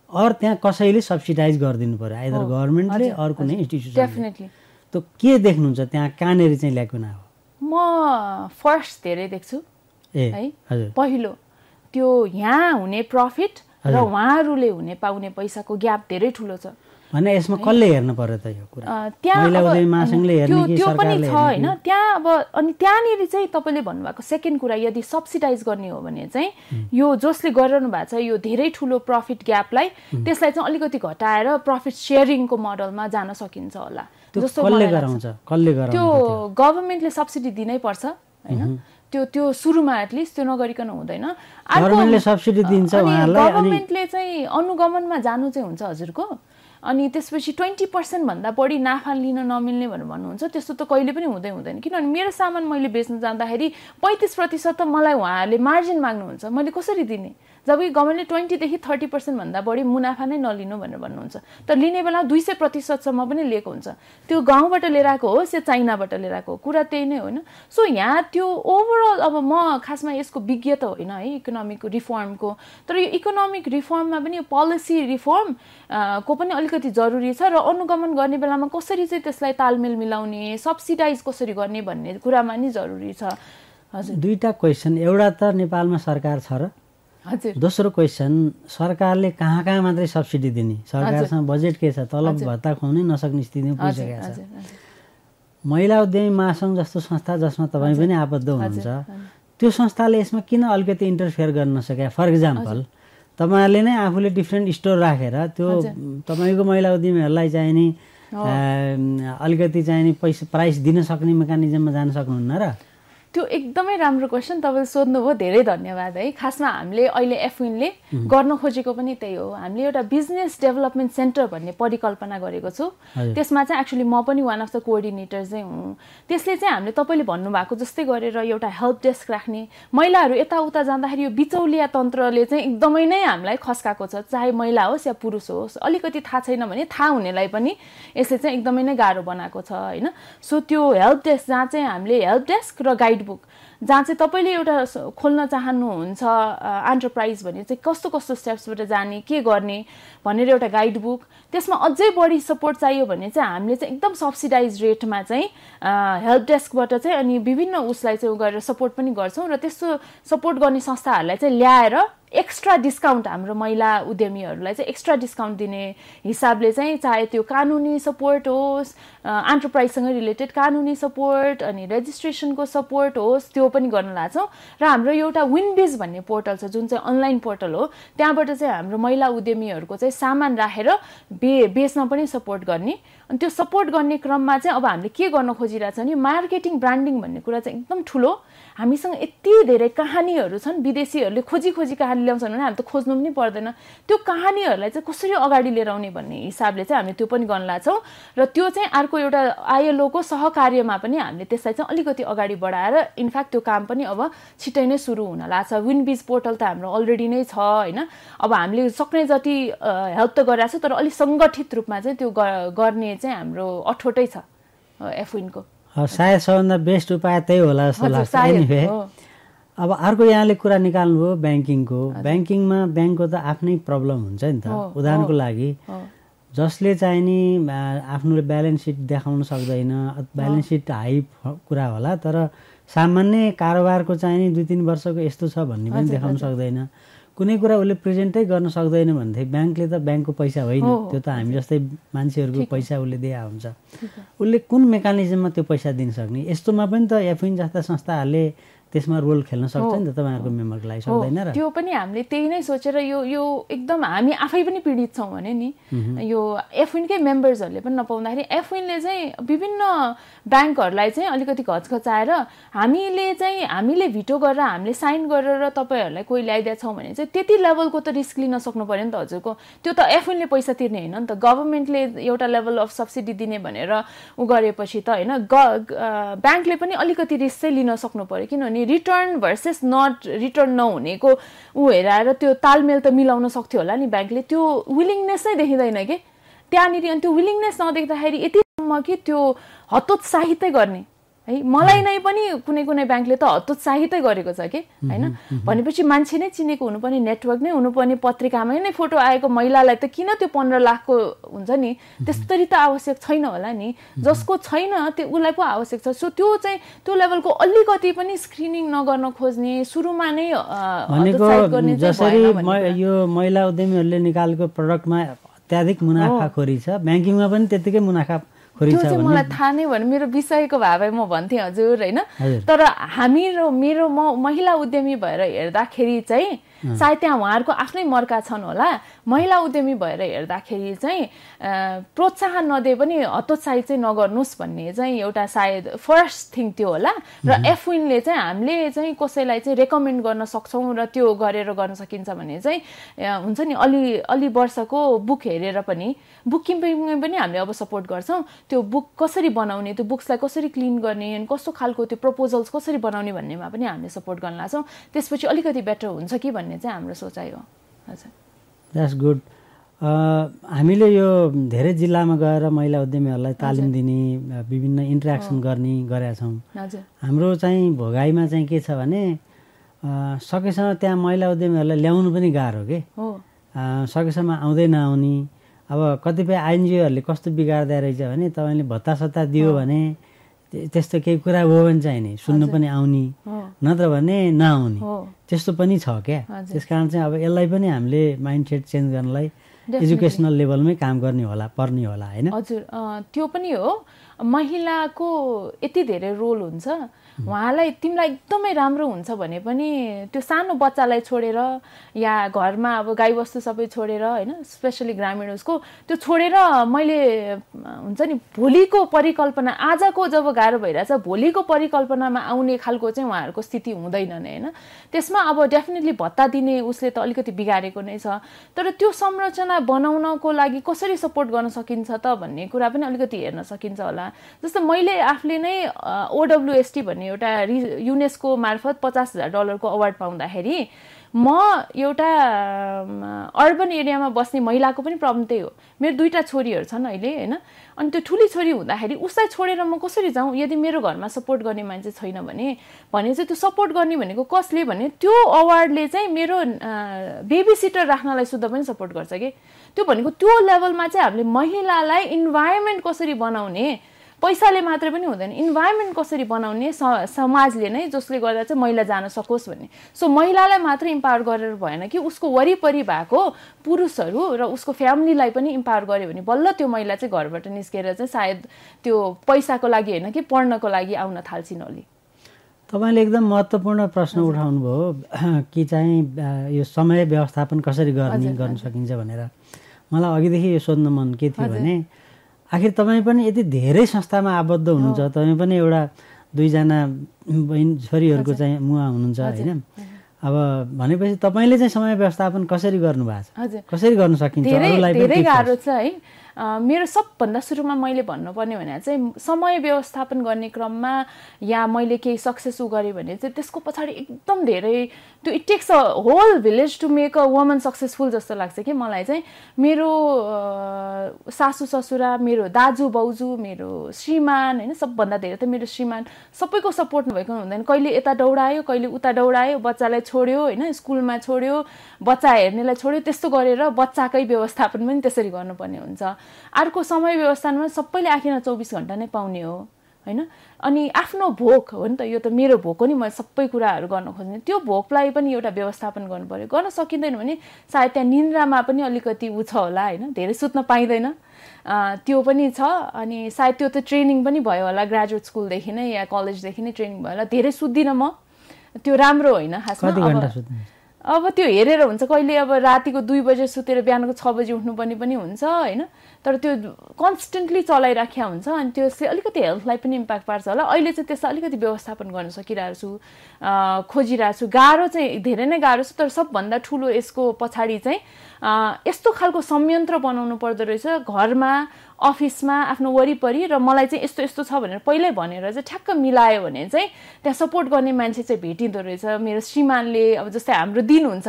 Speaker 2: अरू त्यहाँ कसैले सब्सिडाइज गरिदिनु पऱ्यो आइदर गभर्मेन्टले अरू कुनै इन्स्टिट्युसन त के देख्नुहुन्छ त्यहाँ? कहाँनिर चाहिँ ल्याएको हो?
Speaker 1: म फर्स्ट धेरै देख्छु ए है। हजुर। पहिलो त्यो यहाँ हुने प्रफिट र उहाँहरूले हुने पाउने पैसाको ग्याप धेरै ठुलो छ।
Speaker 2: भने यसमा कसले हेर्नु पर्यो त यो कुरा?
Speaker 1: त्यो पनि छ होइन। त्यहाँ अब अनि त्यहाँनिर चाहिँ तपाईँले भन्नुभएको सेकेन्ड कुरा यदि सब्सिडाइज गर्ने हो भने चाहिँ यो जसले गरिरहनु भएको छ यो धेरै ठुलो प्रफिट ग्यापलाई त्यसलाई चाहिँ अलिकति घटाएर प्रफिट सेयरिङको मोडलमा जान सकिन्छ होला।
Speaker 2: जस्तो
Speaker 1: त्यो गभर्मेन्टले सब्सिडी दिनै पर्छ होइन? त्यो त्यो सुरुमा एटलिस्ट त्यो नगरिकन हुँदैन।
Speaker 2: गभर्मेन्टले
Speaker 1: चाहिँ अनुगमनमा जानु चाहिँ हुन्छ हजुरको। अनि त्यसपछि ट्वेन्टी पर्सेन्टभन्दा बढी नाफा लिन नमिल्ने भनेर भन्नुहुन्छ। त्यस्तो त कहिले पनि हुँदै हुँदैन। किनभने मेरो सामान मैले बेच्न जाँदाखेरि पैँतिस प्रतिशत त मलाई उहाँहरूले मार्जिन माग्नुहुन्छ। मैले कसरी दिने? जब कि गभर्मेन्टले ट्वेन्टीदेखि थर्टी पर्सेन्टभन्दा बढी मुनाफा नै नलिनु भनेर भन्नुहुन्छ। तर लिने बेला दुई सय प्रतिशतसम्म पनि लिएको हुन्छ। त्यो गाउँबाट लिएर आएको होस् या चाइनाबाट लिएर आएको हो? कुरा त्यही नै होइन। सो यहाँ त्यो ओभरअल अब म खासमा यसको विज्ञ त होइन है इकोनोमिक रिफर्मको तर यो इकोनोमिक रिफर्ममा पनि पोलिसी रिफर्म को पनि अलिकति जरुरी छ र अनुगमन गर्ने बेलामा कसरी चाहिँ त्यसलाई तालमेल मिलाउने सब्सिडाइज कसरी गर्ने भन्ने कुरामा नि जरुरी छ।
Speaker 2: हजुर। दुईवटा क्वेसन एउटा त नेपालमा सरकार छ र दोस्रो क्वेसन सरकारले कहाँ कहाँ मात्रै सब्सिडी दिने? सरकारसँग बजेट के छ? तलब भत्ता खुवाउनै नसक्ने स्थितिमा पुगिसकेको छ। महिला उद्यमी महासङ्घ जस्तो संस्था जसमा तपाईँ पनि आबद्ध हुनुहुन्छ त्यो संस्थाले यसमा किन अलिकति इन्टरफेयर गर्न नसके फर इक्जाम्पल तपाईँहरूले नै आफूले डिफ्रेन्ट स्टोर राखेर त्यो तपाईँको महिला उद्यमीहरूलाई चाहिने अलिकति चाहिने पैसा प्राइस दिन सक्ने मेकानिजममा जान सक्नुहुन्न र?
Speaker 1: त्यो एकदमै राम्रो क्वेसन तपाईँले सोध्नुभयो धेरै धन्यवाद है। खासमा हामीले अहिले एफविनले गर्न खोजेको पनि त्यही हो। हामीले एउटा बिजनेस डेभलपमेन्ट सेन्टर भन्ने परिकल्पना गरेको छु। त्यसमा चाहिँ एक्चुली म पनि वान अफ द कोअर्डिनेटर चाहिँ हुँ। त्यसले चाहिँ हामीले तपाईँले भन्नुभएको जस्तै गरेर एउटा हेल्प डेस्क राख्ने। महिलाहरू यताउता जाँदाखेरि यो बिचौलिया तन्त्रले चाहिँ एकदमै नै हामीलाई खस्काएको छ। चाहे महिला होस् या पुरुष होस् अलिकति थाहा छैन भने थाहा हुनेलाई पनि यसले चाहिँ एकदमै नै गाह्रो बनाएको छ होइन। सो त्यो हेल्प डेस्क जहाँ चाहिँ हामीले हेल्प डेस्क र गाइड बुक जहाँ चाहिँ तपाईँले एउटा खोल्न चाहनुहुन्छ एन्टरप्राइज भने चाहिँ कस्तो कस्तो स्टेप्सबाट जाने के गर्ने भनेर एउटा गाइड बुक त्यसमा अझै बढी सपोर्ट चाहियो भने चाहिँ हामीले चाहिँ एकदम सब्सिडाइज रेटमा चाहिँ हेल्प डेस्कबाट चाहिँ अनि विभिन्न उसलाई चाहिँ गरेर सपोर्ट पनि गर्छौँ र त्यस्तो सपोर्ट गर्ने संस्थाहरूलाई चाहिँ ल्याएर एक्स्ट्रा डिस्काउन्ट हाम्रो महिला उद्यमीहरूलाई चाहिँ एक्स्ट्रा डिस्काउन्ट दिने हिसाबले चाहिँ चाहे त्यो कानुनी सपोर्ट होस् एन्टरप्राइजसँग रिलेटेड कानुनी सपोर्ट अनि रेजिस्ट्रेसनको सपोर्ट होस् त्यो पनि गर्न लाग्छौँ र हाम्रो एउटा विनबिज भन्ने पोर्टल छ जुन चाहिँ अनलाइन पोर्टल हो त्यहाँबाट चाहिँ हाम्रो महिला उद्यमीहरूको चाहिँ सामान राखेर बे बेच्न पनि सपोर्ट गर्ने। अनि त्यो सपोर्ट गर्ने क्रममा चाहिँ अब हामीले के गर्न खोजिरहेछ भने मार्केटिङ ब्रान्डिङ भन्ने कुरा चाहिँ एकदम ठुलो। हामीसँग यति धेरै कहानीहरू छन् विदेशीहरूले खोजी खोजी कहानी ल्याउँछन् भने हामी त खोज्नु पनि पर्दैन। त्यो कहानीहरूलाई चाहिँ कसरी अगाडि लिएर आउने भन्ने हिसाबले चाहिँ हामीले त्यो पनि गर्न लाग्छौँ र त्यो चाहिँ अर्को एउटा आइएलओको सहकार्यमा पनि हामीले त्यसलाई चाहिँ अलिकति अगाडि बढाएर इनफ्याक्ट त्यो काम पनि अब छिट्टै नै सुरु हुन लाग्छ। विनबिज पोर्टल त हाम्रो अलरेडी नै छ होइन? अब हामीले सक्ने जति हेल्प त गरिरहेको छ तर अलिक सङ्गठित रूपमा चाहिँ त्यो गर्ने चाहिँ हाम्रो अठोटै छ एफविनको
Speaker 2: सायद सबभन्दा बेस्ट उपाय त्यही होला जस्तो लाग्छ। एनिवे अब अर्को यहाँले कुरा निकाल्नुभयो ब्याङ्किङको। ब्याङ्किङमा ब्याङ्कको त आफ्नै प्रब्लम हुन्छ नि त। उदाहरणको लागि जसले चाहिँ नि आफ्नो ब्यालेन्स सिट देखाउन सक्दैन ब्यालेन्स सिट हाई कुरा होला तर सामान्य कारोबारको चाहिँ नि दुई तिन वर्षको यस्तो छ भन्ने पनि देखाउन सक्दैन। कुनै कुरा उसले प्रेजेन्टै गर्न सक्दैन भनेदेखि ब्याङ्कले त ब्याङ्कको पैसा होइन। त्यो त हामी जस्तै मान्छेहरूको पैसा उसले दिए हुन्छ। उसले कुन मेकानिजममा त्यो पैसा दिन सक्ने? यस्तोमा पनि त एफिन जस्ता संस्थाहरूले त्यसमा रोल खेल्न सक्छ नि त तपाईँहरूको मेम्बरको लागि। सक्दैन र।
Speaker 1: त्यो पनि हामीले त्यही नै सोचेर यो यो एकदम हामी आफै पनि पीडित छौँ भने नि यो एफविनकै मेम्बर्सहरूले पनि नपाउँदाखेरि एफविनले चाहिँ विभिन्न ब्याङ्कहरूलाई चाहिँ अलिकति घचघचाएर हामीले चाहिँ हामीले भिटो गरेर हामीले साइन गरेर तपाईँहरूलाई कोही ल्याइदिएछौँ भने चाहिँ त्यति लेभलको त रिस्क लिन सक्नु पऱ्यो नि त हजुरको। त्यो त एफएनले पैसा तिर्ने होइन नि त। गभर्मेन्टले एउटा लेभल अफ सब्सिडी दिने भनेर उ गरेपछि त होइन ग ब्याङ्कले पनि अलिकति रिस्क चाहिँ लिन सक्नु पऱ्यो किनभने रिटर्न भर्सेस नट रिटर्न नहुनेको ऊ हेराएर त्यो तालमेल त मिलाउन सक्थ्यो होला नि ब्याङ्कले। त्यो विलिङनेस नै देखिँदैन कि। त्यहाँनिर अनि त्यो विलिङनेस नदेख्दाखेरि यतिसम्म कि त्यो हतोत्साहितै गर्ने। है मलाई नै पनि कुनै कुनै ब्याङ्कले त हतोत्साहितै गरेको छ कि? होइन? भनेपछि मान्छे नै चिनेको हुनुपर्ने नेटवर्क नै हुनुपर्ने पत्रिकामै नै फोटो आएको महिलालाई त किन त्यो पन्ध्र लाखको हुन्छ नि? त्यस्तरी त आवश्यक छैन होला नि। जसको छैन त्यो उसलाई पो आवश्यक छ। सो त्यो चाहिँ त्यो लेभलको अलिकति पनि स्क्रिनिङ नगर्न खोज्ने सुरुमा नै
Speaker 2: जसरी यो महिला उद्यमीहरूले निकालेको प्रडक्टमा अत्याधिक मुनाफाखोरी छ। ब्याङ्किङमा पनि त्यत्तिकै मुनाफा
Speaker 1: त्यो चाहिँ मलाई थाहा नै भने मेरो विषयको भए म भन्थेँ हजुर होइन। तर हामी र मेरो म महिला उद्यमी भएर हेर्दाखेरि चाहिँ सायद त्यहाँ उहाँहरूको आफ्नै मर्का छन् होला। महिला उद्यमी भएर हेर्दाखेरि चाहिँ प्रोत्साहन नदिए पनि हतोत्साहित चाहिँ नगर्नुहोस् भन्ने चाहिँ एउटा सायद फर्स्ट थिङ त्यो होला। र एफविनले चाहिँ हामीले चाहिँ कसैलाई चाहिँ रेकमेन्ड गर्न सक्छौँ र त्यो गरेर गर्न सकिन्छ भने चाहिँ हुन्छ नि अलि अलि वर्षको बुक हेरेर पनि बुक किपिङमा पनि हामीले अब सपोर्ट गर्छौँ। त्यो बुक कसरी बनाउने त्यो बुक्सलाई कसरी क्लिन गर्ने अनि कस्तो खालको त्यो प्रपोजल्स कसरी बनाउने भन्नेमा पनि हामीले सपोर्ट गर्न लाग्छौँ त्यसपछि अलिकति बेटर हुन्छ कि भन्ने चाहिँ हाम्रो सोचाइ हो। हजुर।
Speaker 2: द्याट्स गुड हामीले यो धेरै जिल्लामा गएर महिला उद्यमीहरूलाई तालिम दिने विभिन्न इन्ट्रेक्सन गर्ने गरेका छौँ। हाम्रो चाहिँ भोगाइमा चाहिँ के छ भने सकेसम्म त्यहाँ महिला उद्यमीहरूलाई ल्याउनु पनि गाह्रो के? सकेसम्म आउँदै नआउने। अब कतिपय आइएनजिओहरूले कस्तो बिगार्दै रहेछ भने तपाईँले भत्ता सत्ता दियो भने त्यस्तो केही कुरा हो भने चाहिँ नि सुन्नु पनि आउने नत्र भने नआउने। त्यस्तो पनि छ क्या। त्यस कारण चाहिँ अब यसलाई पनि हामीले माइन्ड सेट चेन्ज गर्नलाई एजुकेसनल लेभलमै काम गर्ने होला पर्ने होला होइन?
Speaker 1: हजुर त्यो पनि हो। महिलाको यति धेरै रोल हुन्छ। <laughs> उहाँलाई तिमीलाई एकदमै राम्रो हुन्छ भने पनि त्यो सानो बच्चालाई छोडेर या घरमा अब गाईबस्तु सबै छोडेर होइन स्पेसली ग्रामीण उसको त्यो छोडेर मैले हुन्छ नि भोलिको परिकल्पना आजको जब गाह्रो भइरहेछ भोलिको परिकल्पनामा आउने खालको चाहिँ उहाँहरूको स्थिति हुँदैन नै होइन। त्यसमा अब डेफिनेटली भत्ता दिने उसले त अलिकति बिगारेको नै छ। तर त्यो संरचना बनाउनको लागि कसरी सपोर्ट गर्न सकिन्छ त भन्ने कुरा पनि अलिकति हेर्न सकिन्छ होला। जस्तो मैले आफूले नै ओडब्लुएसटी भन्ने एउटा रि युनेस्को मार्फत पचास हजार डलरको अवार्ड पाउँदाखेरि म एउटा अर्बन एरियामा बस्ने महिलाको पनि प्रब्लम त्यही हो। मेरो दुईवटा छोरीहरू छन् अहिले होइन? अनि त्यो ठुली छोरी हुँदाखेरि उसलाई छोडेर म कसरी जाउँ यदि मेरो घरमा सपोर्ट गर्ने मान्छे छैन भने भने चाहिँ त्यो सपोर्ट गर्ने भनेको कसले भने त्यो अवार्डले चाहिँ मेरो बेबी सिटर राख्नलाई सुद्धा पनि सपोर्ट गर्छ कि? त्यो भनेको त्यो लेभलमा चाहिँ हामीले महिलालाई इन्भाइरोमेन्ट कसरी बनाउने पैसाले मात्रै पनि हुँदैन। इन्भाइरोमेन्ट कसरी बनाउने समाजले नै जसले गर्दा चाहिँ महिला जान सकोस् भन्ने। सो महिलालाई मात्रै इम्पावर गरेर भएन कि उसको वरिपरि भएको पुरुषहरू र उसको फ्यामिलीलाई पनि इम्पावर गर्यो भने बल्ल त्यो महिला चाहिँ घरबाट निस्केर चाहिँ सायद त्यो पैसाको लागि होइन कि पढ्नको लागि आउन थाल्छिन् ओली
Speaker 2: तपाईँले एकदम महत्त्वपूर्ण प्रश्न उठाउनु भयो <clears throat> कि चाहिँ यो समय व्यवस्थापन कसरी गर्ने गर्न सकिन्छ भनेर। मलाई अघिदेखि यो सोध्न मन के थियो भने आखिर तपाईँ पनि यति धेरै संस्थामा आबद्ध हुनुहुन्छ तपाईँ पनि एउटा दुईजना बहिनी छोरीहरूको चाहिँ मुवा हुनुहुन्छ होइन? अब भनेपछि तपाईँले चाहिँ समय व्यवस्थापन कसरी गर्नु भएको छ कसरी गर्न सकिन्छ?
Speaker 1: धेरै गाह्रो छ है। मेरो सबभन्दा सुरुमा मैले भन्नुपर्ने भने चाहिँ समय व्यवस्थापन गर्ने क्रममा या मैले केही सक्सेस उ गरेँ भने चाहिँ त्यसको पछाडि एकदम धेरै त्यो it takes a whole village to make a woman successful जस्तो लाग्छ कि मलाई चाहिँ। मेरो सासू ससुरा मेरो दाजु भाउजू मेरो श्रीमान होइन सबभन्दा धेरै त मेरो श्रीमान सबैको सपोर्ट नभएको हुँदैन। कहिले यता दौडायो कहिले उता दौडायो बच्चालाई छोड्यो होइन स्कुलमा छोड्यो बच्चा हेर्नेलाई छोड्यो त्यस्तो गरेर बच्चाकै व्यवस्थापन पनि त्यसरी गर्नुपर्ने हुन्छ। अर्को समय व्यवस्थापनमा सबैले आखिरमा चौबिस घन्टा नै पाउने हो होइन? अनि आफ्नो भोक हो नि त यो त मेरो भोक हो नि मैले सबै कुराहरू गर्न खोज्ने। त्यो भोकलाई पनि एउटा व्यवस्थापन गर्नु पर्यो गर्न सकिँदैन भने सायद त्यहाँ निन्द्रामा पनि अलिकति ऊ छ होला होइन? धेरै सुत्न पाइँदैन। त्यो पनि छ। अनि सायद त्यो त ट्रेनिङ पनि भयो होला ग्रेजुएट स्कुलदेखि नै या कलेजदेखि नै ट्रेनिङ भयो होला। धेरै सुत्दिनँ म। त्यो राम्रो होइन खासमा। अब- त्यो हेरेर हुन्छ कहिले अब रातिको दुई बजे सुतेर बिहानको छ बजी उठ्नुपर्ने पनि हुन्छ होइन? तर त्यो कन्सटेन्टली चलाइराख्या हुन्छ अनि त्यो चाहिँ अलिकति हेल्थलाई पनि इम्प्याक्ट पार्छ होला। अहिले चाहिँ त्यसलाई अलिकति व्यवस्थापन गर्न सकिरहेको छु खोजिरहेको छु। गाह्रो चाहिँ धेरै नै गाह्रो छ तर सबभन्दा ठुलो यसको पछाडि चाहिँ यस्तो खालको संयन्त्र बनाउनु पर्दो रहेछ। घरमा अफिसमा आफ्नो वरिपरि र मलाई चाहिँ यस्तो यस्तो छ भनेर पहिल्यै भनेर चाहिँ ठ्याक्क मिलायो भने चाहिँ त्यहाँ सपोर्ट गर्ने मान्छे चाहिँ भेटिँदो रहेछ। मेरो श्रीमानले अब जस्तै हाम्रो दिन हुन्छ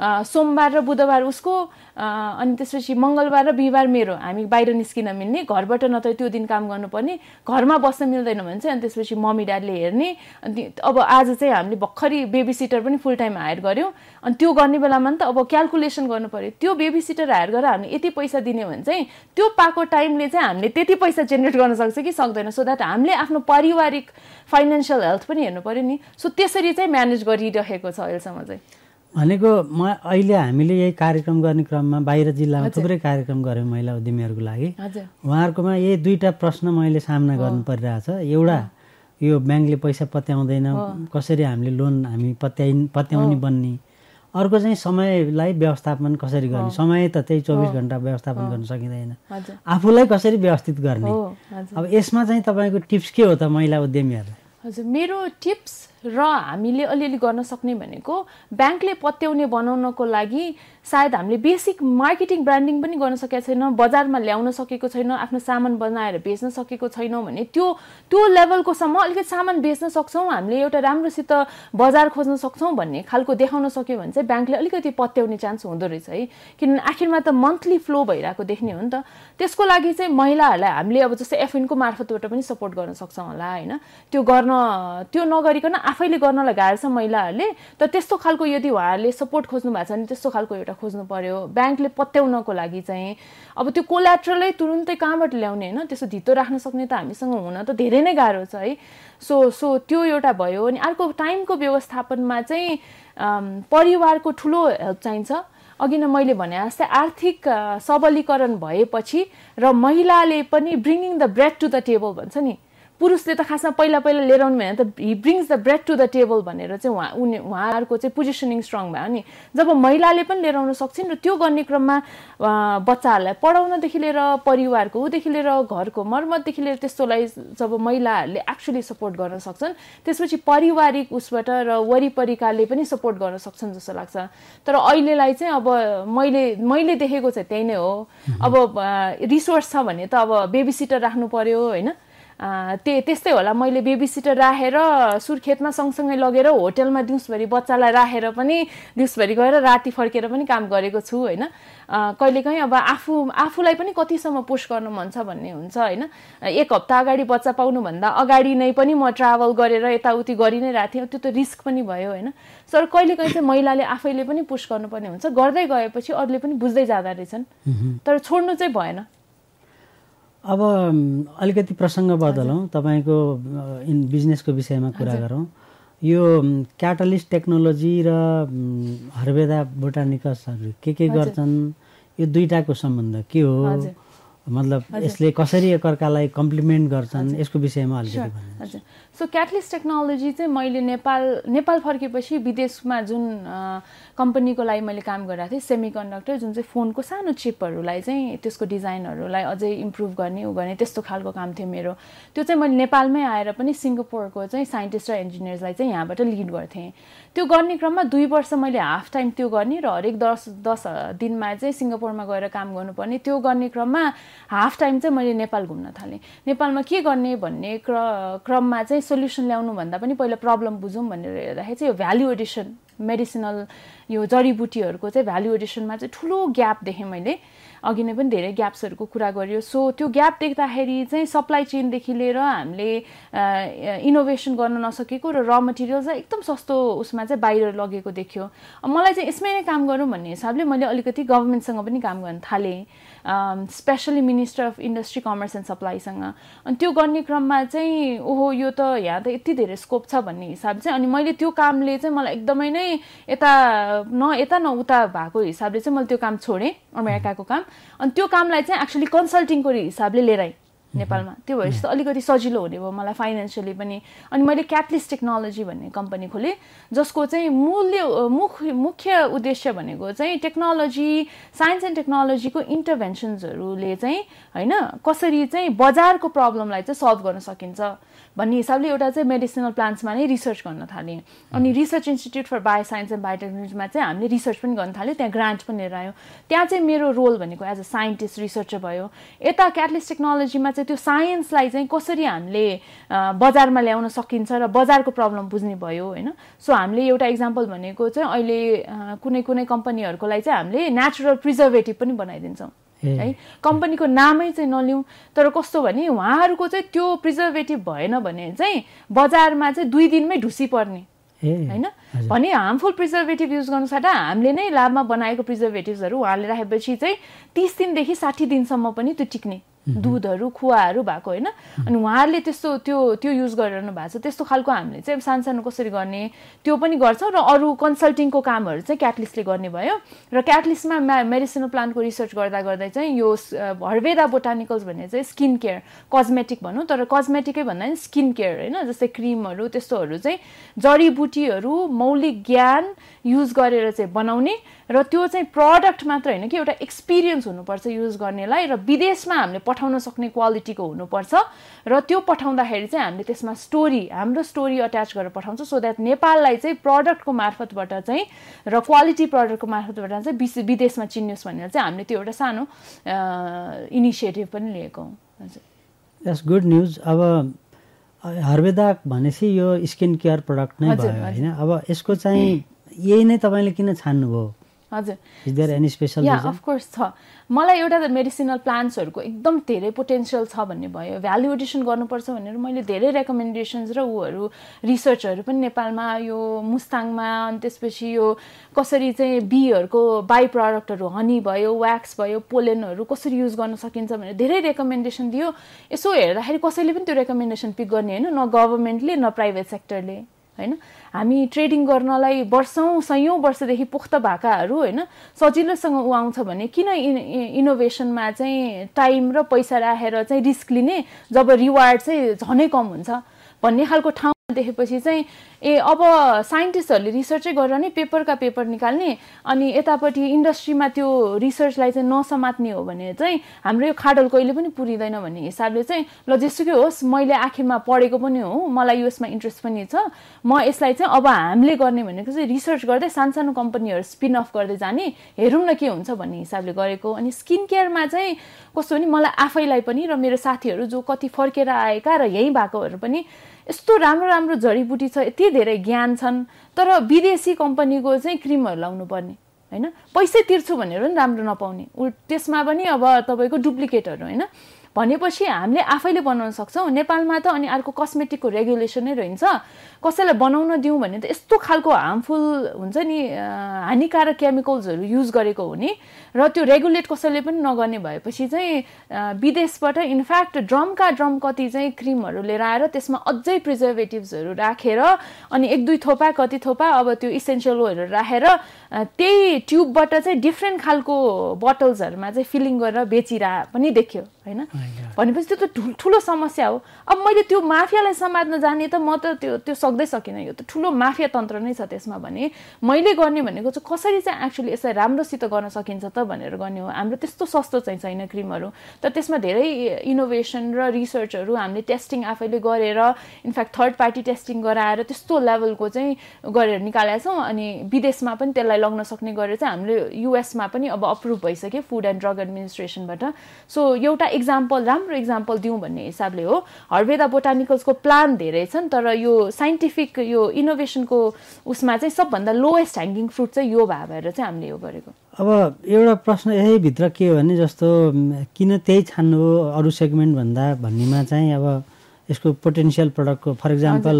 Speaker 1: सोमबार र बुधबार उसको अनि त्यसपछि मङ्गलबार र बिहिबार मेरो। हामी बाहिर निस्किन मिल्ने घरबाट नत्र त्यो दिन काम गर्नुपर्ने घरमा बस्न मिल्दैन भने चाहिँ अनि त्यसपछि मम्मी ड्याडले हेर्ने। अनि अब आज चाहिँ हामीले भर्खरै बेबी सिटर पनि फुल टाइम हायर गऱ्यौँ। अनि त्यो गर्ने बेलामा नि त अब क्यालकुलेसन गर्नु पऱ्यो। त्यो बेबी सिटर हायर गरेर हामीले यति पैसा दिने भने चाहिँ त्यो पाएको टाइमले चाहिँ हामीले त्यति पैसा जेनेरेट गर्न सक्छ कि सक्दैन। सो द्याट हामीले आफ्नो पारिवारिक फाइनेन्सियल हेल्थ पनि हेर्नु पऱ्यो नि। सो त्यसरी चाहिँ म्यानेज गरिरहेको छ अहिलेसम्म चाहिँ।
Speaker 2: भनेको म अहिले हामीले यही कार्यक्रम गर्ने क्रममा बाहिर जिल्लामा थुप्रै कार्यक्रम गऱ्यौँ महिला उद्यमीहरूको लागि। उहाँहरूकोमा यही दुईवटा प्रश्न मैले सामना गर्नु परिरहेछ। एउटा यो ब्याङ्कले पैसा पत्याउँदैन कसरी हामीले लोन हामी पत्याइ पत्याउने बन्ने अर्को चाहिँ समयलाई व्यवस्थापन कसरी गर्ने? समय त त्यही चौबिस घन्टा व्यवस्थापन गर्न सकिँदैन। आफूलाई कसरी व्यवस्थित गर्ने? अब यसमा चाहिँ तपाईँको टिप्स के हो त महिला उद्यमीहरूलाई?
Speaker 1: हजुर मेरो टिप्स र हामीले अलिअलि गर्न सक्ने भनेको ब्याङ्कले पत्याउने बनाउनको लागि सायद हामीले बेसिक मार्केटिङ ब्रान्डिङ पनि गर्न सकेका छैनौँ बजारमा ल्याउन सकेको छैनौँ आफ्नो सामान बनाएर बेच्न सकेको छैनौँ भने त्यो त्यो लेभलकोसम्म अलिकति सामान बेच्न सक्छौँ हामीले एउटा राम्रोसित बजार खोज्न सक्छौँ भन्ने खालको देखाउन सक्यो भने चाहिँ ब्याङ्कले अलिकति पत्याउने चान्स हुँदो रहेछ है। किनभने आखिरमा त मन्थली फ्लो भइरहेको देख्ने हो नि त। त्यसको लागि चाहिँ महिलाहरूलाई हामीले अब जस्तै एफएनको मार्फतबाट पनि सपोर्ट गर्न सक्छौँ होला होइन? त्यो गर्न त्यो नगरिकन आफैले गर्नलाई गाह्रो छ महिलाहरूले। त त्यस्तो खालको यदि उहाँहरूले सपोर्ट खोज्नु भएको छ भने त्यस्तो खालको एउटा खोज्नु पर्यो। ब्याङ्कले पत्याउनको लागि चाहिँ अब त्यो कोल्याट्रलै तुरुन्तै कहाँबाट ल्याउने होइन? त्यस्तो धितो राख्न सक्ने त हामीसँग हुन त धेरै नै गाह्रो छ है। सो सो त्यो एउटा भयो अनि अर्को टाइमको व्यवस्थापनमा चाहिँ परिवारको ठुलो हेल्प चाहिन्छ। अघि नै मैले भने जस्तै आर्थिक सबलीकरण भएपछि र महिलाले पनि bringing the bread to the table भन्छ नि। पुरुषले त खासमा पहिला पहिला लिएर आउनु भएन त he brings the bread to the table भनेर चाहिँ उहाँ उनी उहाँहरूको चाहिँ पोजिसनिङ स्ट्रङ भयो। नि जब महिलाले पनि लिएर आउन सक्छन् र त्यो गर्ने क्रममा बच्चाहरूलाई पढाउनदेखि लिएर परिवारको उदेखि लिएर घरको मर्मतदेखि लिएर त्यस्तोलाई जब महिलाहरूले एक्चुली सपोर्ट गर्न सक्छन् त्यसपछि पारिवारिक उसबाट र वरिपरिकाले पनि सपोर्ट गर्न सक्छन् जस्तो लाग्छ। तर अहिलेलाई चाहिँ अब मैले मैले देखेको चाहिँ त्यही नै हो। अब रिसोर्स छ भने त अब बेबी सिटर राख्नु पर्यो होइन? अँ, त्य त्यस्तै होला। मैले बेबी सिटर राखेर सुर्खेतमा सँगसँगै लगेर होटेलमा दिउँसभरि बच्चालाई राखेर पनि दिउँसभरि गएर राति फर्केर पनि काम गरेको छु होइन। कहिलेकाहीँ अब आफू आफूलाई पनि कतिसम्म पुस गर्न मन छ भन्ने हुन्छ होइन। एक हप्ता अगाडि बच्चा पाउनुभन्दा अगाडि नै पनि म ट्राभल गरेर यताउति गरि नै रहेको थिएँ त्यो त रिस्क पनि भयो होइन। तर कहिलेकाहीँ चाहिँ महिलाले आफैले पनि पुस गर्नुपर्ने हुन्छ। गर्दै गएपछि अरूले पनि बुझ्दै जाँदो रहेछन्। तर छोड्नु चाहिँ भएन।
Speaker 2: अब अलिकति प्रसङ्ग बदलौँ। तपाईँको इन बिजनेसको विषयमा कुरा गरौँ। यो क्याटलिस्ट टेक्नोलोजी र अम, हर्बेदा बोटानिकसहरू के के गर्छन्? यो दुईटाको सम्बन्ध के हो। मतलब यसले कसरी एकअर्कालाई कम्प्लिमेन्ट गर्छन्? यसको विषयमा अलिकति
Speaker 1: हजुर। सो क्याटलिस्ट टेक्नोलोजी चाहिँ मैले नेपाल नेपाल फर्केपछि विदेशमा जुन कम्पनीको लागि मैले काम गरिरहेको थिएँ सेमी कन्डक्टर जुन चाहिँ फोनको सानो चिपहरूलाई चाहिँ त्यसको डिजाइनहरूलाई अझै इम्प्रुभ गर्ने उ गर्ने त्यस्तो खालको काम थियो मेरो। त्यो चाहिँ मैले नेपालमै आएर पनि सिङ्गापुरको चाहिँ साइन्टिस्ट र इन्जिनियर्सलाई चाहिँ यहाँबाट लिड गर्थेँ। त्यो गर्ने क्रममा दुई वर्ष मैले हाफ टाइम त्यो गर्ने र हरेक दस दस दिनमा चाहिँ सिङ्गापुरमा गएर काम गर्नुपर्ने त्यो गर्ने क्रममा हाफ टाइम चाहिँ मैले नेपाल घुम्न थालेँ। नेपालमा के गर्ने भन्ने क्र क्रममा चाहिँ सोल्युसन ल्याउनु भन्दा पनि पहिला प्रब्लम बुझौँ भनेर हेर्दाखेरि चाहिँ यो भ्याल्यु एडिसन मेडिसिनल यो जडीबुटीहरूको चाहिँ भ्याल्यु एडिसनमा चाहिँ ठुलो ग्याप देखेँ मैले। अघि नै पनि धेरै ग्याप्सहरूको कुरा गरियो। सो त्यो ग्याप देख्दाखेरि चाहिँ सप्लाई चेनदेखि लिएर हामीले इनोभेसन गर्न नसकेको र र मटेरियल चाहिँ एकदम सस्तो उसमा चाहिँ बाहिर लगेको देखियो। मलाई चाहिँ यसमै नै काम गरौँ भन्ने हिसाबले मैले अलिकति गभर्मेन्टसँग पनि काम गर्न थालेँ। Specially minister of industry commerce and सप्लाईसँग अनि त्यो गर्ने क्रममा चाहिँ ओहो यो त यहाँ त यति धेरै स्कोप छ भन्ने हिसाब चाहिँ अनि मैले त्यो कामले चाहिँ मलाई एकदमै नै यता न यता न उता भएको हिसाबले चाहिँ मैले त्यो काम छोडेँ अमेरिकाको काम। अनि त्यो कामलाई चाहिँ एक्चुली कन्सल्टिङको हिसाबले लिएर आएँ नेपालमा। त्यो भएपछि त अलिकति सजिलो हुने भयो मलाई फाइनेन्सियली पनि। अनि मैले क्याटलिस्ट टेक्नोलोजी भन्ने कम्पनी खोलेँ जसको चाहिँ मूल्य मुख्य मुख्य उद्देश्य भनेको चाहिँ टेक्नोलोजी साइन्स एन्ड टेक्नोलोजीको इन्टरभेन्सन्सहरूले चाहिँ होइन कसरी चाहिँ बजारको प्रब्लमलाई चाहिँ सल्भ गर्न सकिन्छ। भन्ने हिसाबले एउटा चाहिँ मेडिसिनल प्लान्ट्समा नै रिसर्च गर्न थालेँ। अनि research institute for bio science and बायोटेक्नोलोजीमा चाहिँ हामीले रिसर्च पनि गर्न थाल्यो त्यहाँ ग्रान्ट पनि लिएर आयो। त्यहाँ चाहिँ मेरो रोल भनेको एज अ साइन्टिस्ट रिसर्चर भयो। यता क्याटलिस्ट टेक्नोलोजीमा चाहिँ त्यो साइन्सलाई चाहिँ कसरी हामीले बजारमा ल्याउन सकिन्छ र बजारको प्रब्लम बुझ्ने भयो होइन? सो हामीले एउटा इक्जाम्पल भनेको चाहिँ अहिले कुनै कुनै कम्पनीहरूको लागि चाहिँ हामीले नेचुरल प्रिजर्भेटिभ पनि बनाइदिन्छौँ। है। कम्पनीको नामै चाहिँ नलिउँ तर कस्तो भने उहाँहरूको चाहिँ त्यो प्रिजर्भेटिभ भएन भने चाहिँ बजारमा चाहिँ दुई दिनमै ढुसी पर्ने होइन। भने हार्मफुल प्रिजर्भेटिभ युज गर्नु साटा हामीले नै ल्याबमा बनाएको प्रिजर्भेटिभ्सहरू उहाँले राखेपछि चाहिँ तिस दिनदेखि साठी दिनसम्म पनि त्यो टिक्ने। दुधहरू खुवाहरू भएको होइन। अनि उहाँहरूले त्यस्तो त्यो त्यो युज गरिरहनु भएको छ। त्यस्तो खालको हामीले चाहिँ सानो सानो कसरी गर्ने त्यो पनि गर्छौँ र अरू कन्सल्टिङको कामहरू चाहिँ क्याटलिस्टले गर्ने भयो। र क्याटलिस्टमा म्या मेडिसिनल प्लान्टको रिसर्च गर्दा गर्दै चाहिँ यो हर्वेदा बोटानिकल्स भन्ने चाहिँ स्किन केयर कस्मेटिक भनौँ तर कस्मेटिकै भन्दा पनि स्किन केयर होइन जस्तै क्रिमहरू त्यस्तोहरू चाहिँ जडीबुटीहरू मौलिक ज्ञान युज गरेर चाहिँ बनाउने र त्यो चाहिँ प्रडक्ट मात्र होइन कि एउटा एक्सपिरियन्स हुनुपर्छ युज गर्नेलाई र विदेशमा हामीले पठाउन सक्ने क्वालिटीको हुनुपर्छ र त्यो पठाउँदाखेरि चाहिँ हामीले त्यसमा स्टोरी हाम्रो स्टोरी अट्याच गरेर पठाउँछौँ सो द्याट नेपाललाई चाहिँ प्रडक्टको मार्फतबाट चाहिँ र क्वालिटी प्रडक्टको मार्फतबाट चाहिँ विदेशमा चिन्नुहोस् भनेर चाहिँ हामीले त्यो एउटा सानो इनिसिएटिभ पनि लिएको हौँ। हजुर।
Speaker 2: गुड न्युज अब हर्वेदा भनेपछि यो स्किन केयर प्रडक्ट नै भयो होइन? अब यसको चाहिँ यही नै तपाईँले किन छान्नुभयो?
Speaker 1: हजुर। या अफकोर्स छ। मलाई एउटा त मेडिसिनल प्लान्ट्सहरूको एकदम धेरै पोटेन्सियल छ भन्ने भयो। भ्याल्यु एडिसन गर्नुपर्छ भनेर मैले धेरै रेकमेन्डेसन्स र ऊहरू रिसर्चहरू पनि नेपालमा यो मुस्ताङमा अनि त्यसपछि यो कसरी चाहिँ बीहरूको बाई प्रडक्टहरू हनी भयो व्याक्स भयो पोलेनहरू कसरी युज गर्न सकिन्छ भनेर धेरै रेकमेन्डेसन दियो। यसो हेर्दाखेरि कसैले पनि त्यो रेकमेन्डेसन पिक गर्ने होइन न गभर्मेन्टले न प्राइभेट सेक्टरले होइन? हामी ट्रेडिङ गर्नलाई वर्षौँ सयौँ वर्षदेखि पुख्त भएकाहरू होइन? सजिलोसँग ऊ आउँछ भने किन इनोभेसनमा चाहिँ टाइम र पैसा राखेर चाहिँ रिस्क लिने? जब रिवार्ड चाहिँ झनै कम हुन्छ। भन्ने खालको ठाउँ देखेपछि चाहिँ ए अब साइन्टिस्टहरूले रिसर्चै गरेर नै पेपरका पेपर निकाल्ने अनि यतापट्टि इन्डस्ट्रीमा त्यो रिसर्चलाई चाहिँ नसमात्ने हो भने चाहिँ हाम्रो यो खाडल कहिले पनि पुरिँदैन भन्ने हिसाबले चाहिँ ल जेसुकै होस् मैले आखिरमा पढेको पनि हो मलाई यसमा इन्ट्रेस्ट पनि छ। म यसलाई चाहिँ अब हामीले गर्ने भनेको चाहिँ रिसर्च गर्दै सानसानो कम्पनीहरू स्पिन अफ गर्दै जाने हेरौँ न के हुन्छ भन्ने हिसाबले गरेको। अनि स्किन केयरमा चाहिँ कस्तो भने मलाई आफैलाई पनि र मेरो साथीहरू जो कति फर्केर आएका र यहीँ भएकोहरू पनि यस्तो राम्रो राम्रो जडीबुटी छ यति धेरै ज्ञान छन् तर विदेशी कम्पनीको चाहिँ क्रिमहरू लाउनु पर्ने होइन? पैसै तिर्छु भनेर पनि राम्रो नपाउने। उ त्यसमा पनि अब तपाईँको डुप्लिकेटहरू होइन? भनेपछि हामीले आफैले बनाउन सक्छौँ। नेपालमा त अनि अर्को कस्मेटिकको रेगुलेसन नै रहन्छ। कसैलाई बनाउन दिउँ भने त यस्तो खालको हार्मफुल हुन्छ नि हानिकारक केमिकल्सहरू युज गरेको हो नि। र त्यो रेगुलेट कसैले पनि नगर्ने भएपछि चाहिँ विदेशबाट इनफ्याक्ट ड्रमका ड्रम कति चाहिँ क्रिमहरू लिएर आएर त्यसमा अझै प्रिजर्भेटिभ्सहरू राखेर अनि एक दुई थोपा कति थोपा अब त्यो इसेन्सियल ओहरू राखेर त्यही ट्युबबाट चाहिँ डिफ्रेन्ट खालको बोटल्सहरूमा चाहिँ फिलिङ गरेर बेचिरह पनि देखियो होइन? भनेपछि त्यो त ठुलो समस्या हो। अब मैले त्यो माफियालाई समात्न जाने त म त त्यो त्यो सक्दै सकिनँ। यो त ठुलो माफिया तन्त्र नै छ त्यसमा भने मैले गर्ने भनेको चाहिँ कसरी चाहिँ एक्चुली यसलाई राम्रोसित गर्न सकिन्छ त भनेर गर्ने हो। हाम्रो त्यस्तो सस्तो चाहिँ छैन क्रिमहरू। तर त्यसमा धेरै इनोभेसन र रिसर्चहरू हामीले टेस्टिङ आफैले गरेर इनफ्याक्ट थर्ड पार्टी टेस्टिङ गराएर त्यस्तो लेभलको चाहिँ गरेर निकालेका छौँ। अनि विदेशमा पनि त्यसलाई लग्न सक्ने गरेर चाहिँ हामीले युएसमा पनि अब अप्रुभ भइसक्यो फुड एन्ड ड्रग एडमिनिस्ट्रेसनबाट सो एउटा इक्जाम्पल राम्रो इक्जाम्पल दिउँ भन्ने हिसाबले हो। हर्वेदा बोटानिकल्सको प्लान धेरै छन् तर यो साइन्टिफिक यो इनोभेसनको उसमा चाहिँ सबभन्दा लोएस्ट ह्याङ्गिङ फ्रुट चाहिँ यो भए भएर चाहिँ हामीले यो गरेको।
Speaker 2: अब एउटा प्रश्न यहीभित्र के हो भने जस्तो किन त्यही छान्नु हो अरू सेगमेन्ट भन्दा भन्नेमा चाहिँ अब यसको पोटेन्सियल प्रडक्टको फर इक्जाम्पल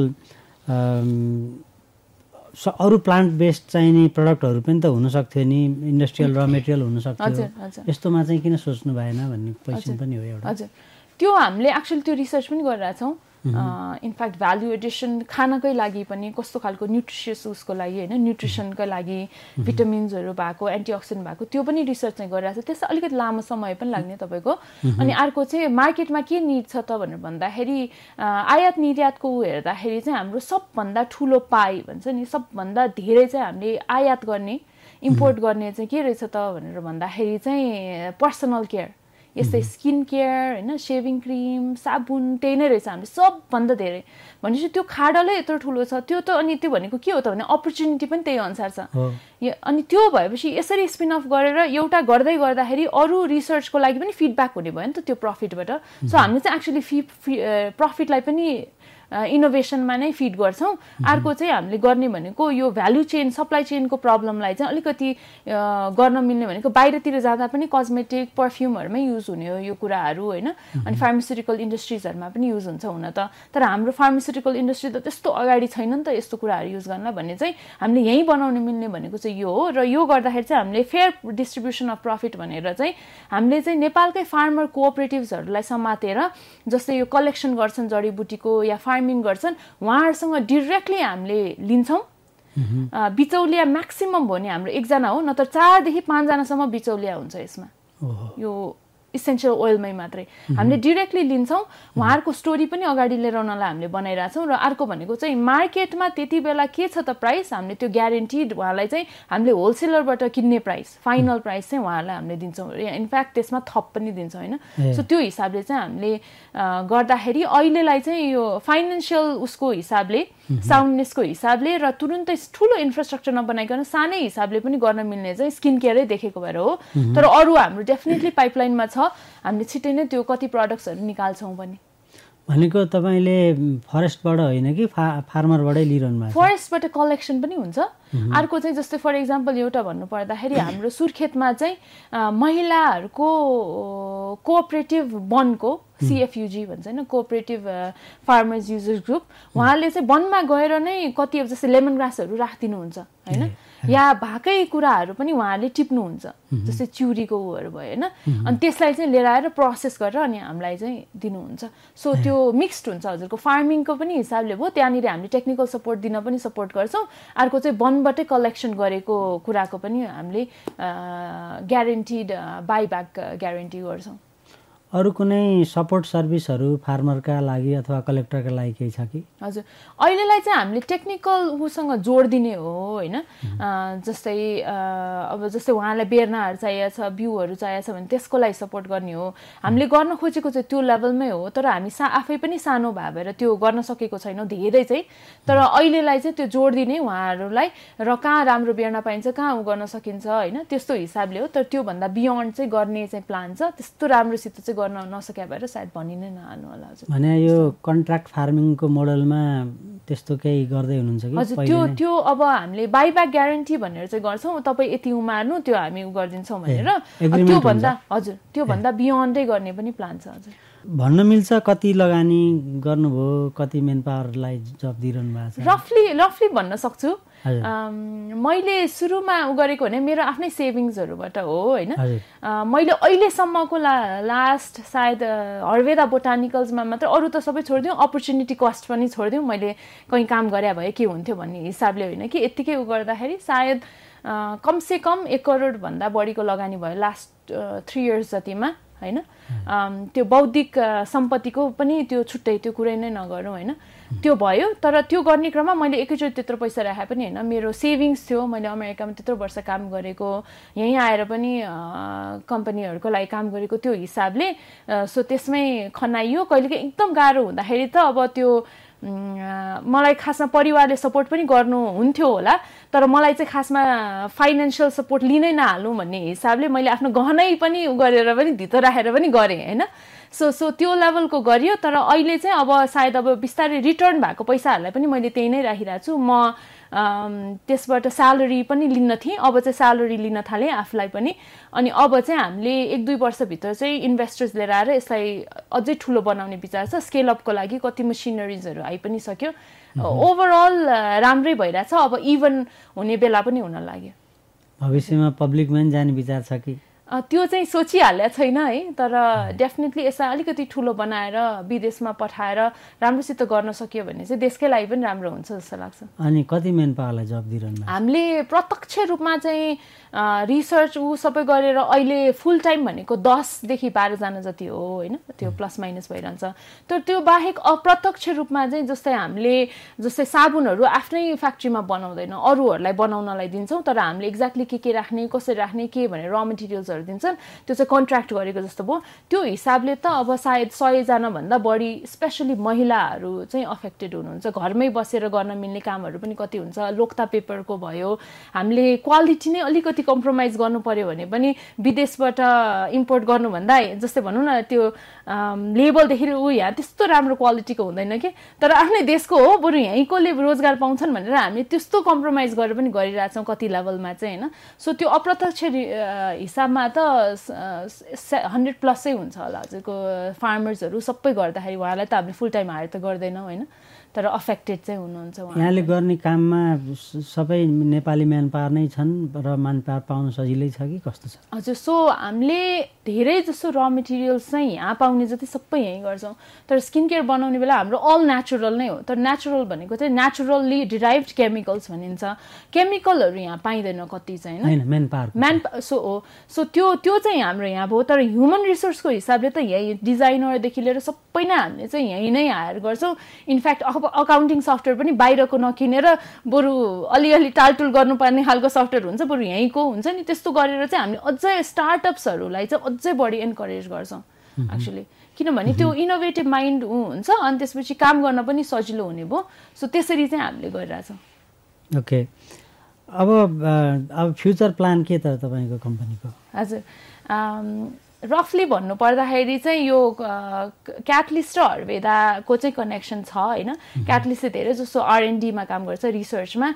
Speaker 2: अरू प्लान्ट बेस्ड चाहिने प्रडक्टहरू पनि त हुनसक्थ्यो नि इन्डस्ट्रियल र मेटेरियल हुनसक्थ्यो। यस्तोमा चाहिँ किन सोच्नु भएन भन्ने क्वेसन पनि हो एउटा।
Speaker 1: हजुर। त्यो हामीले एक्चुअली त्यो रिसर्च पनि गरिरहेछौँ। इनफ्याक्ट भ्याल्यु एडिसन खानकै लागि पनि कस्तो खालको न्युट्रिसियस उसको लागि होइन न्युट्रिसनकै लागि भिटामिन्सहरू भएको एन्टिअक्सिडेन्ट भएको त्यो पनि रिसर्च चाहिँ गरिरहेको छ। त्यसमा अलिकति लामो समय पनि लाग्ने तपाईँको। अनि अर्को चाहिँ मार्केटमा के निड छ त भनेर भन्दाखेरि आयात निर्यातको हेर्दाखेरि चाहिँ हाम्रो सबभन्दा ठुलो पाइ भन्छ नि सबभन्दा धेरै चाहिँ हामीले आयात गर्ने इम्पोर्ट गर्ने चाहिँ के रहेछ त भनेर भन्दाखेरि चाहिँ पर्सनल केयर यस्तै स्किन केयर होइन सेभिङ क्रिम साबुन त्यही नै रहेछ हामीले सबभन्दा धेरै। भनेपछि त्यो खाडलै यत्रो ठुलो छ त्यो त अनि त्यो भनेको के हो त भने अपर्च्युनिटी पनि त्यही अनुसार छ। अनि त्यो भएपछि यसरी स्पिन अफ गरेर एउटा गर्दै गर्दाखेरि अरू रिसर्चको लागि पनि फिडब्याक हुने भयो नि त त्यो प्रफिटबाट सो हामीले चाहिँ एक्चुली फी प्रफिटलाई पनि इनोभेसनमा नै फिड गर्छौँ। अर्को चाहिँ हामीले गर्ने भनेको यो भ्यालु चेन सप्लाई चेनको प्रब्लमलाई चाहिँ अलिकति गर्न मिल्ने भनेको बाहिरतिर जाँदा पनि कस्मेटिक पर्फ्युमहरूमै युज हुने हो यो कुराहरू होइन? अनि फार्मास्युटिकल इन्डस्ट्रिजहरूमा पनि युज हुन्छ हुन त। तर हाम्रो फार्मास्युटिकल इन्डस्ट्री त त्यस्तो अगाडि छैन नि त यस्तो कुराहरू युज गर्न भन्ने चाहिँ हामीले यहीँ बनाउनु मिल्ने भनेको चाहिँ यो हो। र यो गर्दाखेरि चाहिँ हामीले फेयर डिस्ट्रिब्युसन अफ प्रफिट भनेर चाहिँ हामीले चाहिँ नेपालकै फार्मर कोअपरेटिभ्सहरूलाई समातेर जस्तै यो कलेक्सन गर्छन् जडीबुटीको या फार्मिङ गर्छन् उहाँहरूसँग डिरेक्टली हामीले लिन्छौँ। बिचौलिया म्याक्सिमम् भयो नि हाम्रो एकजना हो नत्र चारदेखि पाँचजनासम्म बिचौलिया हुन्छ यसमा। यो इसेन्सियल ओइलमै मात्रै। हामीले डिरेक्टली लिन्छौँ। उहाँहरूको स्टोरी पनि अगाडि लिएर उनीहरूलाई हामीले बनाइरहेछौँ र अर्को भनेको चाहिँ मार्केटमा त्यति बेला के छ त प्राइस हामीले त्यो ग्यारेन्टिड उहाँलाई चाहिँ हामीले होलसेलरबाट किन्ने प्राइस फाइनल प्राइस चाहिँ उहाँहरूलाई हामीले दिन्छौँ। इनफ्याक्ट त्यसमा थप पनि दिन्छौँ होइन? सो त्यो हिसाबले चाहिँ हामीले गर्दाखेरि अहिलेलाई चाहिँ यो फाइनेन्सियल उसको हिसाबले साउन्डनेसको हिसाबले र तुरुन्तै ठुलो इन्फ्रास्ट्रक्चर नबनाइकन सानै हिसाबले पनि गर्न मिल्ने चाहिँ स्किन केयरै देखेको भएर हो। तर अरू हाम्रो डेफिनेटली पाइपलाइनमा छ। हामीले छिट्टै नै त्यो कति प्रडक्ट्सहरू निकाल्छौँ पनि।
Speaker 2: भनेको तपाईँले फरेस्टबाट होइन कि फा फार्मरबाटै लिइरहनु भएको
Speaker 1: फरेस्टबाट कलेक्सन पनि हुन्छ। अर्को चाहिँ जस्तै फर इक्जाम्पल एउटा भन्नु पर्दाखेरि हाम्रो सुर्खेतमा चाहिँ महिलाहरूको कोअपरेटिभ वनको सिएफयुजी भन्छ होइन कोअपरेटिभ फार्मर्स युजर्स ग्रुप। उहाँले चाहिँ वनमा गएर नै कति अब जस्तै लेमन ग्रासहरू राखिदिनुहुन्छ होइन? या भएकै कुराहरू पनि उहाँहरूले टिप्नुहुन्छ जस्तै चिउरीको उहरू भयो होइन? अनि त्यसलाई चाहिँ लिएर आएर प्रोसेस गरेर अनि हामीलाई चाहिँ दिनुहुन्छ। सो त्यो मिक्स्ड हुन्छ हजुरको। फार्मिङको पनि हिसाबले भयो त्यहाँनिर हामीले टेक्निकल सपोर्ट दिन पनि सपोर्ट गर्छौँ। अर्को चाहिँ वनबाटै कलेक्सन गरेको कुराको पनि हामीले ग्यारेन्टिड बाइब्याक ग्यारेन्टी गर्छौँ।
Speaker 2: अरू कुनै सपोर्ट सर्भिसहरू फार्मरका लागि अथवा कलेक्टरका लागि केही छ कि?
Speaker 1: हजुर। अहिलेलाई चाहिँ हामीले टेक्निकल उसँग जोड दिने हो होइन? जस्तै अब जस्तै उहाँलाई बेर्नाहरू चाहिएको छ बिउहरू चाहिएको छ भने त्यसको लागि सपोर्ट गर्ने हो। हामीले गर्न खोजेको चाहिँ त्यो लेभलमै हो तर हामी सा आफै पनि सानो भएर त्यो गर्न सकेको छैनौँ धेरै चाहिँ। तर अहिलेलाई चाहिँ त्यो जोड दिने उहाँहरूलाई र कहाँ राम्रो बेर्ना पाइन्छ कहाँ उ गर्न सकिन्छ होइन? त्यस्तो हिसाबले हो। तर त्योभन्दा बियोन्ड चाहिँ गर्ने चाहिँ प्लान छ त्यस्तो राम्रोसित चाहिँ गर्न नसके भएर सायद भनि नै नहाल्नु होला हजुर।
Speaker 2: भने यो कन्ट्राक्ट फार्मिङको मोडलमा त्यस्तो केही गर्दै हुनुहुन्छ कि
Speaker 1: हजुर त्यो त्यो अब हामीले बाइब्याक ग्यारेन्टी भनेर चाहिँ गर्छौँ। तपाईँ यति उमार्नु त्यो हामी उ गरिदिन्छौँ भनेर। त्योभन्दा हजुर त्योभन्दा बियोन्डै गर्ने पनि प्लान छ हजुर।
Speaker 2: भन्न मिल्छ कति लगानी गर्नुभयो कति मेन पावरलाई जब दिइरहनु भएको
Speaker 1: छ? रफली रफली भन्न सक्छु। मैले सुरुमा उ गरेको भने मेरो आफ्नै सेभिङ्सहरूबाट हो होइन? मैले अहिलेसम्मको ला लास्ट सायद हर्वेदा बोटानिकल्समा मात्र अरू त सबै छोडिदिउँ अपर्च्युनिटी कस्ट पनि छोडिदिउँ। मैले कहीँ काम गरे भए के हुन्थ्यो भन्ने हिसाबले होइन कि यत्तिकै उ गर्दाखेरि सायद कमसे कम एक करोडभन्दा बढीको लगानी भयो लास्ट थ्री इयर्स जतिमा होइन? त्यो बौद्धिक सम्पत्तिको पनि त्यो छुट्टै त्यो कुरै नै नगरौँ होइन? त्यो भयो तर त्यो गर्ने क्रममा मैले एकैचोटि त्यत्रो पैसा राखेँ पनि होइन। मेरो सेभिङ्स थियो मैले अमेरिकामा त्यत्रो वर्ष काम गरेको यहीँ आएर पनि कम्पनीहरूको लागि काम गरेको त्यो हिसाबले सो त्यसमै खनाइयो। कहिलेकाहीँ एकदम गाह्रो हुँदाखेरि त अब त्यो मलाई खासमा परिवारले सपोर्ट पनि गर्नुहुन्थ्यो होला तर मलाई चाहिँ खासमा फाइनेन्सियल सपोर्ट लिनै नहाल्नु भन्ने हिसाबले मैले आफ्नो गहनै पनि गरेर पनि धितो राखेर पनि गरेँ होइन? सो सो त्यो लेभलको गरियो तर अहिले चाहिँ अब सायद अब बिस्तारै रिटर्न भएको पैसाहरूलाई पनि मैले त्यही नै राखिरहेको छु। म त्यसबाट स्यालेरी पनि लिन थिएँ अब चाहिँ स्यालेरी लिन थालेँ आफूलाई पनि। अनि अब चाहिँ हामीले एक दुई वर्षभित्र चाहिँ इन्भेस्टर्स लिएर आएर यसलाई अझै ठुलो बनाउने विचार छ। स्केलअपको लागि कति मसिनरिजहरू आइ पनि सक्यो। ओभरअल राम्रै भइरहेछ अब इभन हुने बेला पनि हुन लाग्यो।
Speaker 2: भविष्यमा पब्लिकमा पनि जाने विचार छ कि?
Speaker 1: त्यो चाहिँ सोचिहालेको छैन है तर डेफिनेटली यसलाई अलिकति ठुलो बनाएर विदेशमा पठाएर राम्रोसित गर्न सक्यो भने चाहिँ देशकै लागि पनि राम्रो हुन्छ जस्तो लाग्छ।
Speaker 2: अनि कति मेन पावरलाई जब दिइरहनु
Speaker 1: हामीले प्रत्यक्ष रूपमा चाहिँ रिसर्च ऊ सबै गरेर अहिले फुल टाइम भनेको दसदेखि बाह्रजना जति हो होइन? त्यो प्लस माइनस भइरहन्छ। तर त्यो बाहेक अप्रत्यक्ष रूपमा चाहिँ जस्तै हामीले जस्तै साबुनहरू आफ्नै फ्याक्ट्रीमा बनाउँदैन अरूहरूलाई बनाउनलाई दिन्छौँ तर हामीले एक्ज्याक्टली के के राख्ने कसरी राख्ने के भनेर र मेटेरियल्स अलाउन्सेसहरू दिन्छन् त्यो चाहिँ कन्ट्र्याक्ट गरेको जस्तो भयो। त्यो हिसाबले त अब सायद सयजनाभन्दा बढी स्पेसली महिलाहरू चाहिँ अफेक्टेड हुनुहुन्छ। घरमै बसेर गर्न मिल्ने कामहरू पनि कति हुन्छ लोकता पेपरको भयो। हामीले क्वालिटी नै अलिकति कम्प्रोमाइज गर्नु पऱ्यो भने पनि विदेशबाट इम्पोर्ट गर्नुभन्दा जस्तै भनौँ न त्यो लेबलदेखि ऊ यहाँ त्यस्तो राम्रो क्वालिटीको हुँदैन कि? तर आफ्नै देशको हो बरु यहीँकोले रोजगार पाउँछन् भनेर हामीले त्यस्तो कम्प्रोमाइज गरेर पनि गरिरहेछौँ कति लेभलमा चाहिँ होइन? सो त्यो अप्रत्यक्ष हिसाबमा त हन्ड्रेड प्लसै हुन्छ होला हजुरको फार्मर्सहरू सबै गर्दाखेरि उहाँलाई त हामीले फुल टाइम हायर त गर्दैनौँ होइन? तर अफेक्टेड चाहिँ हुनुहुन्छ
Speaker 2: यहाँले गर्ने काममा सबै नेपाली म्यान पावर नै छन् र म्यान पावर पाउन सजिलै छ कि कस्तो छ?
Speaker 1: हजुर सो हामीले धेरै जसो र मेटेरियल्स चाहिँ यहाँ पाउने जति सबै यहीँ गर्छौँ। तर स्किन केयर बनाउने बेला हाम्रो अल नेचुरल नै हो। तर नेचुरल भनेको चाहिँ नेचुरल्ली डिराइभ केमिकल्स भनिन्छ। केमिकलहरू यहाँ पाइँदैन कति चाहिँ होइन?
Speaker 2: म्यान पावर
Speaker 1: म्यान सो हो। सो त्यो त्यो चाहिँ हाम्रो यहाँ भयो। तर ह्युमन रिसोर्सको हिसाबले त यहीँ डिजाइनरदेखि लिएर सबै नै हामीले चाहिँ यहीँ नै हायर गर्छौँ। इनफ्याक्ट अब अकाउन्टिङ सफ्टवेयर पनि बाहिरको नकिनेर बरु अलिअलि टालटुल गर्नुपर्ने खालको सफ्टवेयर हुन्छ बरु यहीँको हुन्छ नि त्यस्तो गरेर चाहिँ हामीले अझै स्टार्टअप्सहरूलाई चाहिँ अझै बढी इन्करेज गर्छौँ एक्चुली किनभने त्यो इनोभेटिभ माइन्ड हुन्छ अनि त्यसपछि काम गर्न पनि सजिलो हुने भयो। सो त्यसरी चाहिँ हामीले गरिरहेछौँ।
Speaker 2: ओके अब अब फ्युचर प्लान के त तपाईँको कम्पनीको
Speaker 1: हजुर। रफली भन्नु पर्दाखेरि चाहिँ यो क्याटलिस्ट र हर्वेदाको चाहिँ कनेक्सन छ होइन? क्याटलिस्टले धेरै जस्तो आरएनडीमा काम गर्छ रिसर्चमा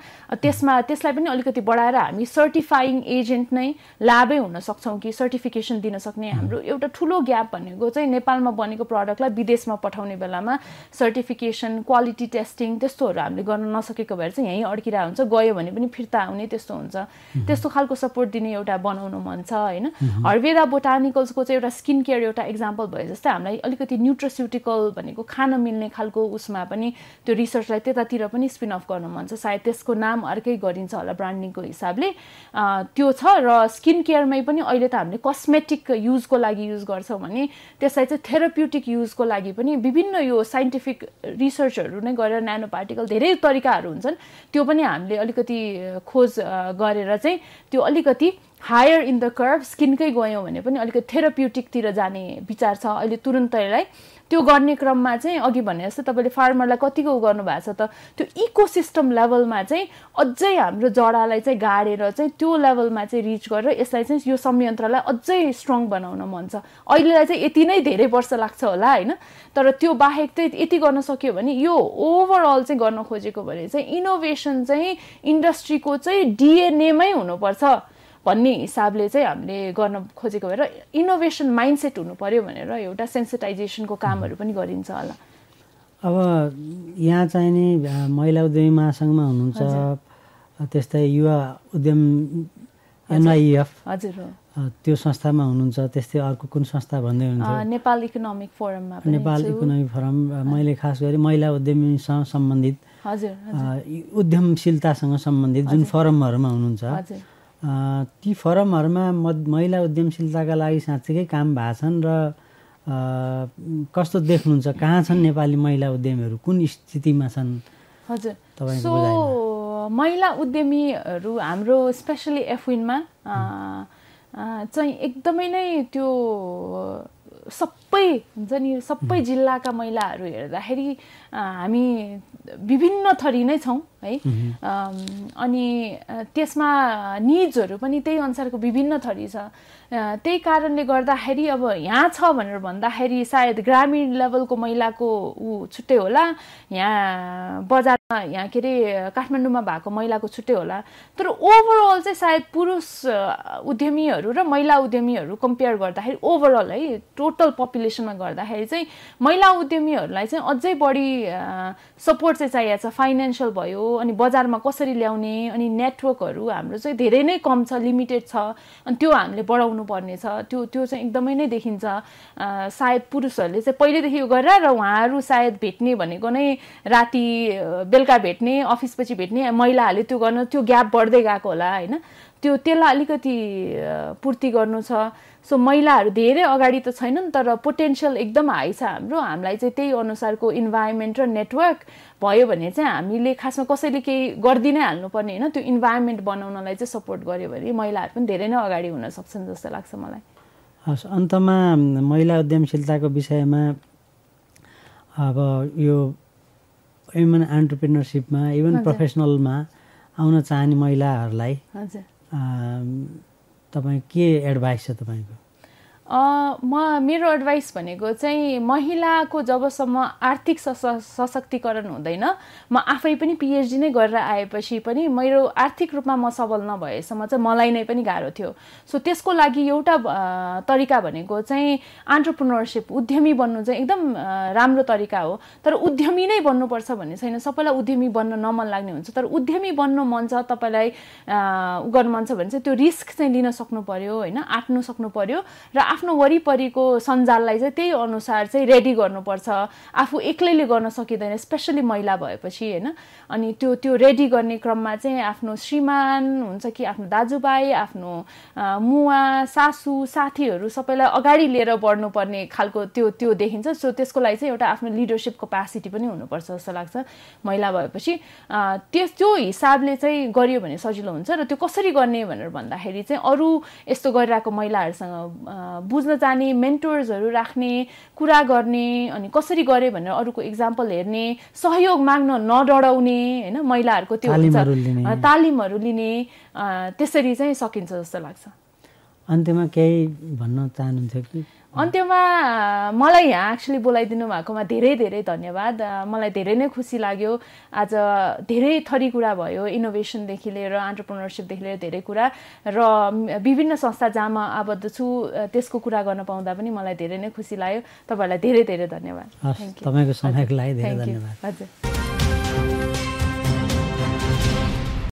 Speaker 1: त्यसमा त्यसलाई पनि अलिकति बढाएर हामी सर्टिफाइङ एजेन्ट नै ल्याबै हुन सक्छौँ कि सर्टिफिकेसन दिन सक्ने हाम्रो एउटा ठुलो ग्याप भनेको चाहिँ नेपालमा बनेको प्रडक्टलाई विदेशमा पठाउने बेलामा सर्टिफिकेसन क्वालिटी टेस्टिङ त्यस्तोहरू हामीले गर्न नसकेको भएर चाहिँ यहीँ अड्किरहेको हुन्छ। गयो भने पनि फिर्ता आउने त्यस्तो हुन्छ। त्यस्तो खालको सपोर्ट दिने एउटा बनाउनु मन छ होइन? हर्वेदा बोटानिकल्स को चाहिँ एउटा स्किन केयर एउटा इक्जाम्पल भयो जस्तै हामीलाई अलिकति न्युट्रोस्युटिकल भनेको खान मिल्ने खालको उसमा पनि त्यो रिसर्चलाई त्यतातिर पनि स्पिन अफ गर्नु मन छ। सायद त्यसको नाम अर्कै गरिन्छ होला ब्रान्डिङको हिसाबले। त्यो छ र स्किन केयरमै पनि अहिले त हामीले कस्मेटिक युजको लागि युज गर्छौँ भने त्यसलाई चाहिँ थेराप्युटिक युजको लागि पनि विभिन्न यो साइन्टिफिक रिसर्चहरू नै गरेर न्यानो पार्टिकल धेरै तरिकाहरू हुन्छन्। त्यो पनि हामीले अलिकति खोज गरेर चाहिँ त्यो अलिकति हायर इन द कर्भ स्किनकै गयौँ भने पनि अलिकति थेराप्युटिकतिर जाने विचार छ। अहिले तुरुन्तैलाई त्यो गर्ने क्रममा चाहिँ अघि भने जस्तो तपाईँले फार्मरलाई कतिको गर्नु भएको छ त त्यो इकोसिस्टम लेभलमा चाहिँ अझै हाम्रो जडालाई चाहिँ गाडेर चाहिँ त्यो लेभलमा चाहिँ रिच गरेर यसलाई चाहिँ यो संयन्त्रलाई अझै स्ट्रङ बनाउन मन छ। अहिलेलाई चाहिँ यति नै धेरै वर्ष लाग्छ होला होइन? तर त्यो बाहेक चाहिँ यति गर्न सक्यो भने यो ओभरअल चाहिँ गर्न खोजेको भने चाहिँ इनोभेसन चाहिँ इन्डस्ट्रीको चाहिँ डिएनएमै हुनुपर्छ। भन्ने हिसाबले चाहिँ हामीले गर्न खोजेको भएर इनोभेसन माइन्डसेट हुनु पऱ्यो भनेर एउटा सेन्सिटाइजेसनको कामहरू पनि गरिन्छ होला।
Speaker 2: अब यहाँ चाहिँ नि महिला उद्यमी महासङ्घमा हुनुहुन्छ त्यस्तै युवा उद्यम एनआइएफ।
Speaker 1: हजुर
Speaker 2: त्यो संस्थामा हुनुहुन्छ त्यस्तै अर्को कुन संस्था भन्दै हुनुहुन्छ?
Speaker 1: नेपाल इकोनोमिक फोरममा
Speaker 2: नेपाल इकोनोमिक फोरम मैले खास गरी महिला उद्यमीसँग सम्बन्धित
Speaker 1: हजुर
Speaker 2: उद्यमशीलतासँग सम्बन्धित जुन फोरमहरूमा हुनुहुन्छ। ती फोरमहरूमा म महिला उद्यमशीलताका लागि साँच्चीकै काम भएको छन् र कस्तो देख्नुहुन्छ? कहाँ छन् नेपाली महिला उद्यमीहरू? कुन स्थितिमा छन्?
Speaker 1: हजुर। सो महिला उद्यमीहरू हाम्रो स्पेसली एफविनमा चाहिँ एकदमै नै त्यो सबै हुन्छ नि सबै जिल्लाका महिलाहरू हेर्दाखेरि हामी विभिन्न थरी नै छौँ है। अनि त्यसमा निड्सहरू पनि त्यही अनुसारको विभिन्न थरी छ। त्यही कारणले गर्दाखेरि अब यहाँ छ भनेर भन्दाखेरि सायद ग्रामीण लेभलको महिलाको ऊ छुट्टै होला। यहाँ बजारमा यहाँ के अरे काठमाडौँमा भएको महिलाको छुट्टै होला। तर ओभरअल चाहिँ सायद पुरुष उद्यमीहरू र महिला उद्यमीहरू कम्पेयर गर्दाखेरि ओभरअल है टोटल पपुलेसनमा गर्दाखेरि चाहिँ महिला उद्यमीहरूलाई चाहिँ अझै बढी सपोर्ट चाहिँ चाहिएको छ। फाइनेन्सियल भयो अनि बजारमा कसरी ल्याउने अनि नेटवर्कहरू हाम्रो चाहिँ धेरै नै कम छ लिमिटेड छ। अनि त्यो हामीले बढाउनु पर्ने छ। त्यो त्यो चाहिँ एकदमै नै देखिन्छ। सायद पुरुषहरूले चाहिँ पहिल्यैदेखि यो गरेर र उहाँहरू सायद भेट्ने भनेको नै राति बेलुका भेट्ने अफिसपछि भेट्ने महिलाहरूले त्यो गर्न त्यो ग्याप बढ्दै गएको होला होइन? त्यो त्यसलाई अलिकति पूर्ति गर्नु छ। सो महिलाहरू धेरै अगाडि त छैनन् तर पोटेन्सियल एकदम हाई छ हाम्रो। हामीलाई चाहिँ त्यही अनुसारको इन्भाइरोमेन्ट र नेटवर्क भयो भने चाहिँ हामीले खासमा कसैले केही गरिदिनै हाल्नुपर्ने होइन? त्यो इन्भाइरोमेन्ट बनाउनलाई चाहिँ सपोर्ट गर्यो भने महिलाहरू पनि धेरै नै अगाडि हुन सक्छन् जस्तो लाग्छ मलाई।
Speaker 2: हस् अन्तमा महिला उद्यमशीलताको विषयमा अब यो वुमेन एन्टरप्रिनरसिपमा इभन प्रोफेसनलमा आउन चाहने महिलाहरूलाई तपाईँ के एडभाइस छ तपाईँको?
Speaker 1: म मेरो एडभाइस भनेको चाहिँ महिलाको जबसम्म आर्थिक सशक्तिकरण हुँदैन म आफै पनि पिएचडी नै गरेर आएपछि पनि मेरो आर्थिक रूपमा म सबल नभएसम्म चाहिँ मलाई नै पनि गाह्रो थियो। सो त्यसको लागि एउटा तरिका भनेको चाहिँ आन्टरप्रिनरसिप उद्यमी बन्नु चाहिँ एकदम राम्रो तरिका हो। तर उद्यमी नै बन्नुपर्छ भन्ने छैन। सबैलाई उद्यमी बन्न नमन लाग्ने हुन्छ। तर उद्यमी बन्नु मन छ तपाईँलाई गर्नु मन छ भने चाहिँ त्यो रिस्क चाहिँ लिन सक्नु पऱ्यो होइन? आँट्नु सक्नु पऱ्यो र आफ्नो वरिपरिको सञ्जाललाई चाहिँ त्यही अनुसार चाहिँ रेडी गर्नुपर्छ। आफू एक्लैले गर्न सकिँदैन स्पेसली महिला भएपछि होइन? अनि त्यो त्यो रेडी गर्ने क्रममा चाहिँ आफ्नो श्रीमान हुन्छ कि आफ्नो दाजुभाइ आफ्नो मुवा सासु साथीहरू सबैलाई अगाडि लिएर बढ्नुपर्ने खालको त्यो त्यो देखिन्छ। सो त्यसको लागि चाहिँ एउटा आफ्नो लिडरसिप कपेसिटी पनि हुनुपर्छ जस्तो लाग्छ महिला भएपछि। त्यस त्यो हिसाबले चाहिँ गरियो भने सजिलो हुन्छ र त्यो कसरी गर्ने भनेर भन्दाखेरि चाहिँ अरू यस्तो गरिरहेको महिलाहरूसँग बुझ्न जाने मेन्टर्सहरू राख्ने कुरा गर्ने अनि कसरी गरे भनेर अरूको इक्जाम्पल हेर्ने सहयोग माग्न नडराउने होइन महिलाहरूको त्यो हुन्छ। तालिमहरू लिने। त्यसरी चाहिँ सकिन्छ जस्तो लाग्छ।
Speaker 2: अन्त्यमा केही भन्न चाहनुहुन्छ कि?
Speaker 1: अन्त्यमा मलाई यहाँ एक्चुली बोलाइदिनु भएकोमा धेरै धेरै धन्यवाद। मलाई धेरै नै खुसी लाग्यो। आज धेरै थरी कुरा भयो इनोभेसनदेखि लिएर अन्टरप्रोनरसिपदेखि लिएर धेरै कुरा। र विभिन्न संस्था जहाँ म आबद्ध छु त्यसको कुरा गर्न पाउँदा पनि मलाई धेरै नै खुसी लाग्यो। तपाईँहरूलाई धेरै धेरै धन्यवाद।
Speaker 2: तपाईँको समयको लागि धेरै धन्यवाद। हजुर।